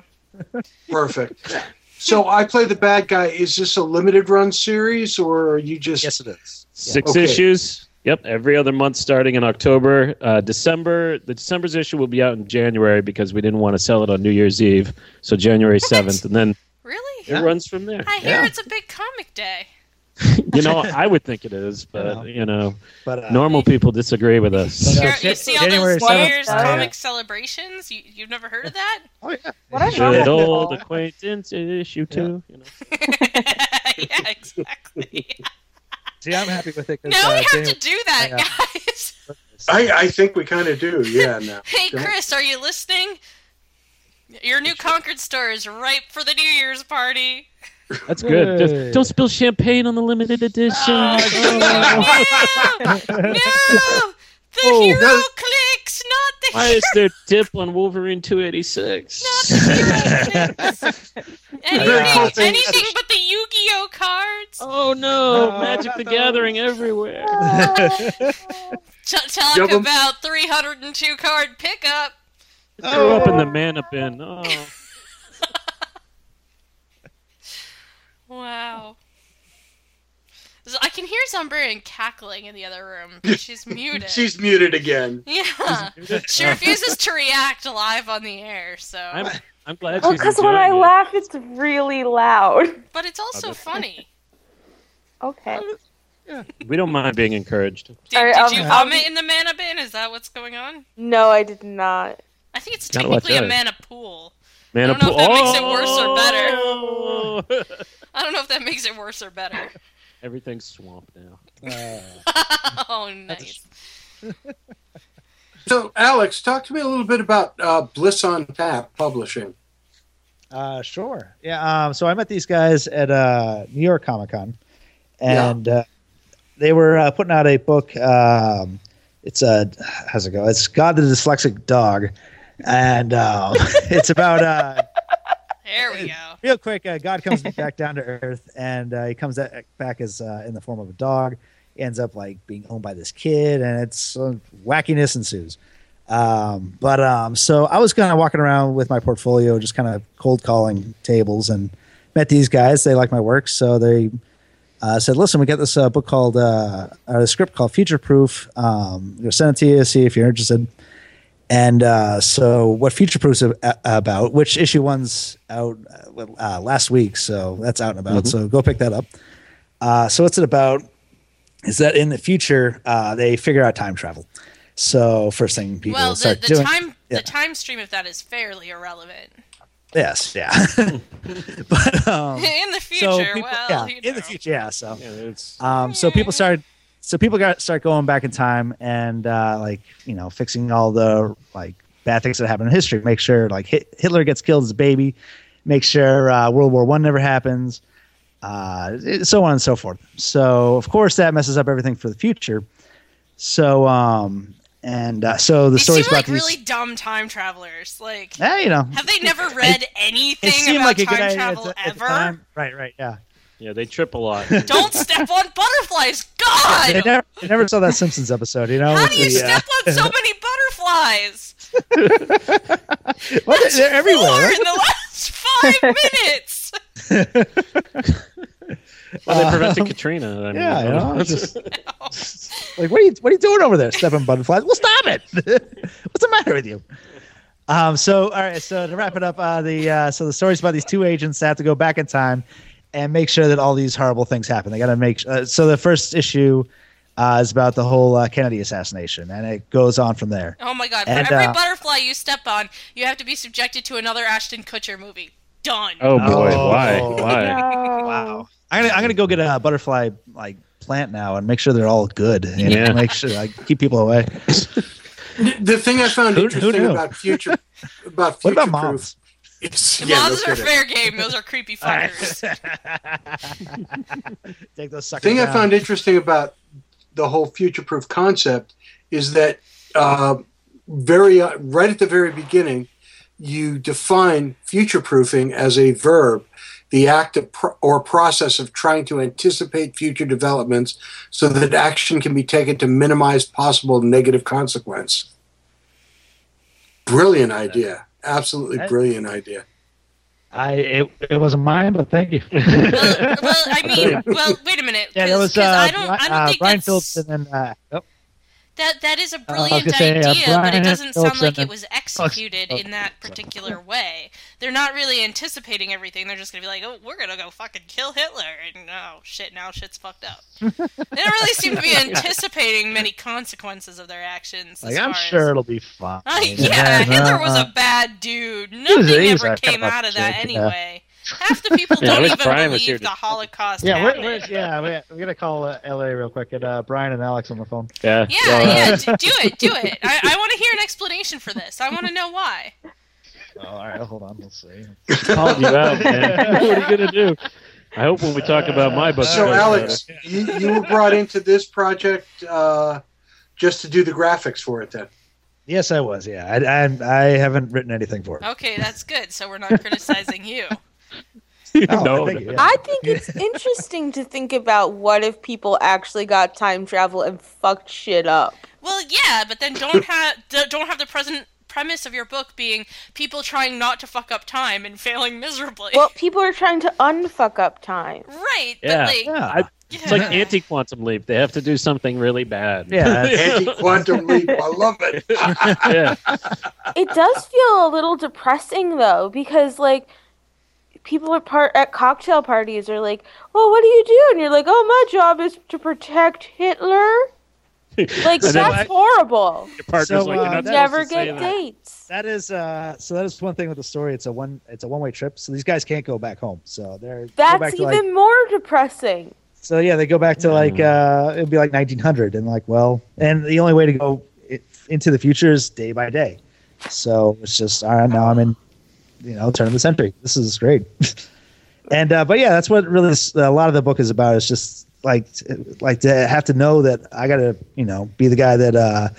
Perfect. So, I Play the Bad Guy. Is this a limited run series, or are you just. yes it is Six Okay. issues. Yep, every other month starting in October. Uh, December, the December's issue will be out in January because we didn't want to sell it on New Year's Eve. So January seventh, and then Really? it runs from there. I hear it's a big comic day. [laughs] you know, I would think it is, [laughs] but you know, But, uh, normal people disagree with us. But, uh, You see all January those New 7th, Year's I, uh, comic celebrations? You, you've never heard of that? Oh yeah. What I Good know. old acquaintance issue two. You know. [laughs] yeah, exactly. See, I'm happy with it. 'cause, Now uh, we have January- to do that, Yeah. guys. [laughs] I, I think we kind of do. Yeah. Now. [laughs] Hey, Chris, are you listening? Your new Concord store is ripe for the New Year's party. That's good. Just don't spill champagne on the limited edition. [laughs] No! No! The Oh, hero that- clicks, not the Why is there dip on Wolverine 286? [laughs] anything, anything but the Yu-Gi-Oh cards. Oh no, oh, Magic the Gathering everywhere. [laughs] T- talk Yep, about 302 card pickup. Threw up in the oh. mana bin. Oh. [laughs] Wow. So I can hear Zombrarian cackling in the other room, but [laughs] she's muted. She's muted again. yeah, she refuses to react live on the air. So, I'm, I'm glad Well, because when I it. laugh, it's really loud. but it's also funny. Okay. We don't mind being encouraged. Did, Alright, did I'll- you I'll vomit in the mana bin? Is that what's going on? No, I did not. I think it's Gotta technically a out. mana pool. Mana I don't know if that makes it worse or better. [laughs] I don't know if that makes it worse or better. Everything's swamp now. [laughs] oh, nice. So, Alex, talk to me a little bit about uh, Bliss on Tap Publishing. Uh, sure. Yeah. Um, so I met these guys at uh, New York Comic Con, and uh, they were uh, putting out a book. Um, it's a how's it go? It's God the Dyslexic Dog, and um, [laughs] it's about uh, There we [laughs] go. real quick. Uh, God comes [laughs] back down to Earth, and uh, he comes back as uh, in the form of a dog. He ends up like being owned by this kid, and it's uh, wackiness ensues. Um, but um, so I was kind of walking around with my portfolio, just kind of cold calling tables, and met these guys. They like my work, so they uh, said, "Listen, we got this uh, book called uh, or a script called Future Proof. Um, send it to you, see if you're interested." And uh, so, what Future Proof's a- about? Which issue one's out uh, uh, last week, so that's out and about. Mhm. So go pick that up. Uh, so what's it about? Is that in the future uh, they figure out time travel? So first thing people Well, the, start the doing. time yeah. the time stream of that is fairly irrelevant. Yes, yeah. [laughs] but um, [laughs] in the so future, people- well, yeah, you in the future, yeah. So, it's um, so people started, so people got start going back in time and uh, like you know fixing all the like bad things that happened in history. Make sure like Hit- Hitler gets killed as a baby. Make sure uh, World War One never happens. Uh, it- so on and so forth. So of course that messes up everything for the future. So um and uh, so the story like these. really dumb time travelers. Like, Eh, you know, have they never read anything it about like time good idea at travel the- ever? time. Right, right, yeah. Yeah, they trip a lot. [laughs] Don't step on butterflies. God, I never, they never saw that Simpsons episode, you know. how do you the, uh, step on so many butterflies? [laughs] well, they're, they're everywhere. Four in the last five [laughs] minutes. Well, they Uh, prevented Katrina. I mean, yeah, you know, it's it's just- like what are you what are you doing over there, stepping butterflies? Well, stop it! What's the matter with you? Um. So all right. So to wrap it up, uh, the uh, so the story's about these two agents that have to go back in time and make sure that all these horrible things happen. They got to make. Uh, so the first issue uh, is about the whole uh, Kennedy assassination, and it goes on from there. Oh my god! For every uh, butterfly you step on, you have to be subjected to another Ashton Kutcher movie. Done. Oh boy, Oh. why? Why? [laughs] Wow. I'm gonna I'm gonna go get a butterfly like plant now and make sure they're all good. You know, Yeah. [laughs] Make sure I keep people away. The thing I found Who- who interesting knew? about future about What future about proof moms? Is The yeah, no are kidding. fair game. Those are creepy [laughs] fuckers. [laughs] Take those suckers thing I found interesting about the whole future proof concept is that uh, very uh, right at the very beginning, you define future proofing as a verb, the act of pro- or process of trying to anticipate future developments so that action can be taken to minimize possible negative consequence. Brilliant idea. Absolutely That- brilliant idea. I it, it wasn't mine, but thank you. [laughs] well, I [laughs] mean, well, wait a minute. yeah, that 'cause- was 'cause uh, I don't, I don't uh, think Brian that's, Phillips and then uh, oh, That that is a brilliant gonna say, uh, idea, but it doesn't sound like it was executed in that [laughs] particular way. They're not really anticipating everything. They're just gonna be like, "Oh, we're gonna go fucking kill Hitler," and oh shit, now shit's fucked up. they don't really seem to be [laughs] anticipating many consequences of their actions. Like I'm sure As... it'll be fine. Uh, [laughs] yeah, Hitler was uh, a bad dude. Nothing ever came out of that anyway. Half the people [laughs] Yeah, don't even Brian was here believe to- the Holocaust Yeah, we're, we're, yeah, we're, we're gonna call uh, LA real quick. Get uh, Brian and Alex on the phone. Yeah. Yeah, well, yeah, uh, do it, do it. I, I want to hear an explanation for this. I want to know why. Oh, all right, hold on. Let's see. called you out, man. [laughs] what are you gonna do? I hope when we talk about my book. So, you guys Alex, you, you were brought into this project uh, just to do the graphics for it, then? Yes, I was. Yeah, I, I, I haven't written anything for it. Okay, that's good. So we're not criticizing you. Oh, [laughs] no, thank you, yeah. I think it's interesting to think about what if people actually got time travel and fucked shit up. Well, yeah, but then don't [laughs] have don't have the present premise of your book being people trying not to fuck up time and failing miserably. Well, people are trying to unfuck up time. right, Yeah. but like, I, it's like anti-quantum leap. They have to do something really bad. Yeah. [laughs] Anti-quantum leap. I love it. yeah. It does feel a little depressing though, because like people are part at cocktail parties are like, "Well, what do you do?" And you're like, "Oh, my job is to protect Hitler." [laughs] Like And then that's I- horrible. Your partner's So, like, you're uh, not Never supposed to get that. dates. That is uh so that is one thing with the story. It's a one it's a one way trip. So these guys can't go back home. So they're go back That's to, even like, more depressing. so yeah, they go back to like uh it'd be like 1900 and like well, and the only way to go i- into the future is day by day. So it's just all right. Now I'm in, you know, turn of the century. This is great. [laughs] and uh, but yeah, that's what really a lot of the book is about. It's just like like to have to know that I got to you know be the guy that uh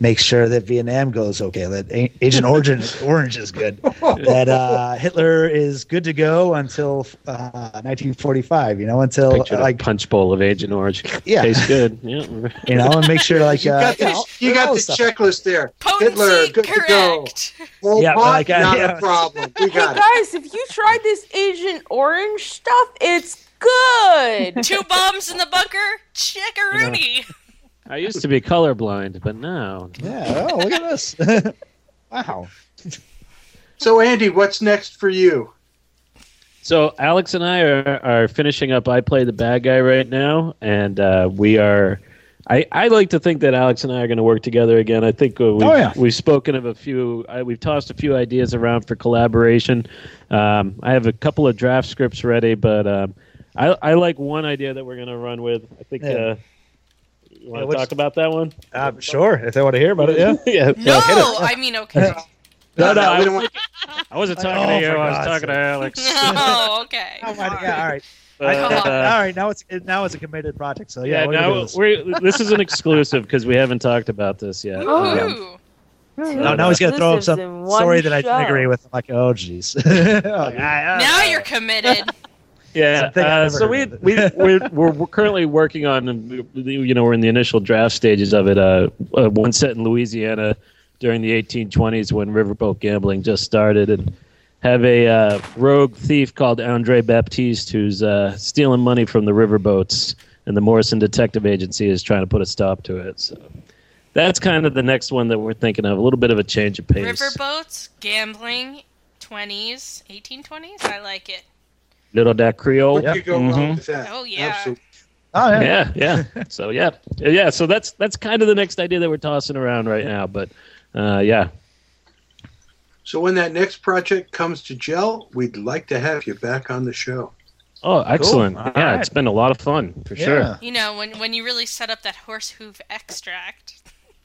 makes sure that Vietnam goes okay, that Agent Orange Orange is good, that uh, Hitler is good to go until uh, 1945. You know, until Picture like punch bowl of Agent Orange. Yeah. Tastes good. Yeah. you know, and make sure like You uh, got, you the, know, you got the this checklist there. Potency Hitler, good to go. correct. Yeah, Pot, like, uh, not yeah. a problem. We Hey got it. guys, if you tried this Agent Orange stuff, it's good. Two bombs in the bunker. Checkaroonie. I used to be colorblind, but now Yeah. Oh, look at this. [laughs] wow. So, Andy, what's next for you? So Alex and I are, are finishing up. I play the bad guy right now, and uh, we are. I, I like to think that Alex and I are going to work together again. I think uh, we've, Oh, yeah. we've spoken of a few. I, we've tossed a few ideas around for collaboration. Um, I have a couple of draft scripts ready, but um, I, I like one idea that we're going to run with. I think. Yeah. You want Yeah, to talk about that one? Uh, sure, if they want to hear about it, yeah. [laughs] yeah. No, hit it. I mean okay. [laughs] No, no, I, was, I wasn't talking Oh, to you. I was God's talking to. Alex. [laughs] Oh, okay. Oh, my, yeah, all right. But, I- uh, all right, now it's now it's a committed project. So yeah, yeah, we're gonna do now this. we're, this is an exclusive because we haven't talked about this yet. Ooh. no, now he's gonna throw up Exclusives some in one story that I didn't agree with. I'm like, oh jeez. Like, I- I- Now you're committed. Yeah, uh, so we we [laughs] we're, we're we're currently working on you know we're in the initial draft stages of it. Uh, uh, one set in Louisiana during the 1820s when riverboat gambling just started, and have a uh, rogue thief called Andre Baptiste who's uh, stealing money from the riverboats, and the Morrison Detective Agency is trying to put a stop to it. So that's kind of the next one that we're thinking of. A little bit of a change of pace. Riverboats, gambling, 20s, 1820s. I like it. Little that Creole. What could go wrong Mhm. with that? Oh, yeah. Absolutely. Oh yeah. yeah, yeah. [laughs] So yeah, yeah. So that's that's kind of the next idea that we're tossing around right now. But uh, yeah, So, when that next project comes to gel, we'd like to have you back on the show. oh, excellent. All yeah, right. it's been a lot of fun for Yeah. sure. You know, when when you really set up that horse hoof extract,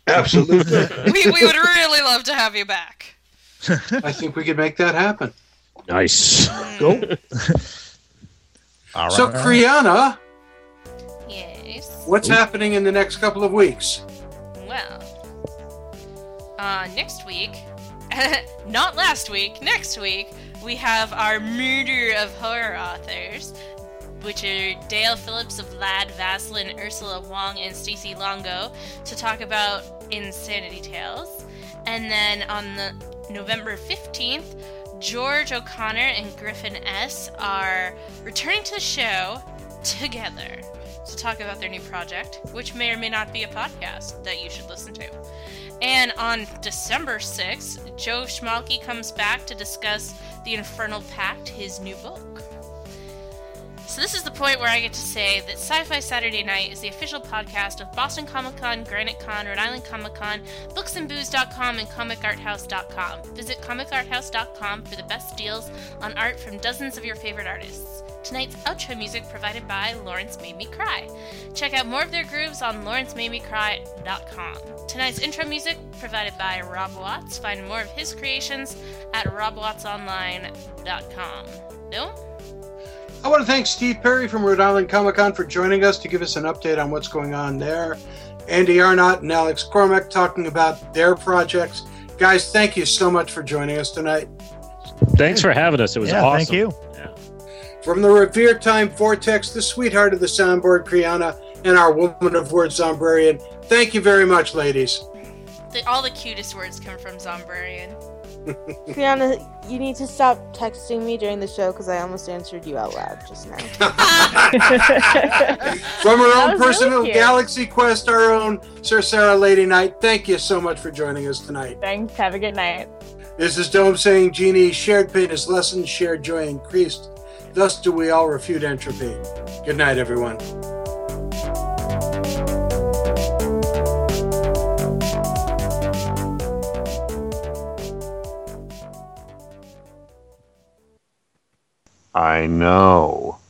Absolutely. [laughs] we, we would really love to have you back. I think we could make that happen. Nice. Cool. [laughs] All So, Kriana, Yes. what's happening in the next couple of weeks? Well, uh, next week, [laughs] not last week, next week, we have our Murder of Horror authors, which are Dale Phillips of Lad Vaslin, Ursula Wong, and Stacey Longo, to talk about Insanity Tales. And then on the November 15th, George O'Connor and Griffin S. are returning to the show together to talk about their new project, which may or may not be a podcast that you should listen to. And on December 6th, Joe Schmalke comes back to discuss The Infernal Pact, his new book. So this is the point where I get to say that Sci-Fi Saturday Night is the official podcast of Boston Comic Con, Granite Con, Rhode Island Comic Con, BooksandBooze.com, and ComicArthouse.com. Visit ComicArthouse.com for the best deals on art from dozens of your favorite artists. Tonight's outro music provided by Lawrence Made Me Cry. Check out more of their grooves on lawrencemademecry.com. Tonight's intro music provided by Rob Watts. Find more of his creations at robwattsonline.com. No? I want to thank Steve Perry from Rhode Island Comic Con for joining us to give us an update on what's going on there. Andy Arnott and Alex Cormack talking about their projects. Guys, thank you so much for joining us tonight. Thanks for having us. It was Yeah, awesome. thank you. From the Revere Time Vortex, the sweetheart of the soundboard, Kriana, and our woman of words, Zombrarian. Thank you very much, ladies. The, all the cutest words come from Zombrarian. Fiona, you need to stop texting me during the show because I almost answered you out loud just now. [laughs] [laughs] From our own was really personal. Galaxy Quest, our own Sir Sarah Lady Knight, thank you so much for joining us tonight. Thanks. Have a good night. This is Dome saying, Genie, shared pain is lessened, shared joy increased. Thus do we all refute entropy. Good night, everyone. I know.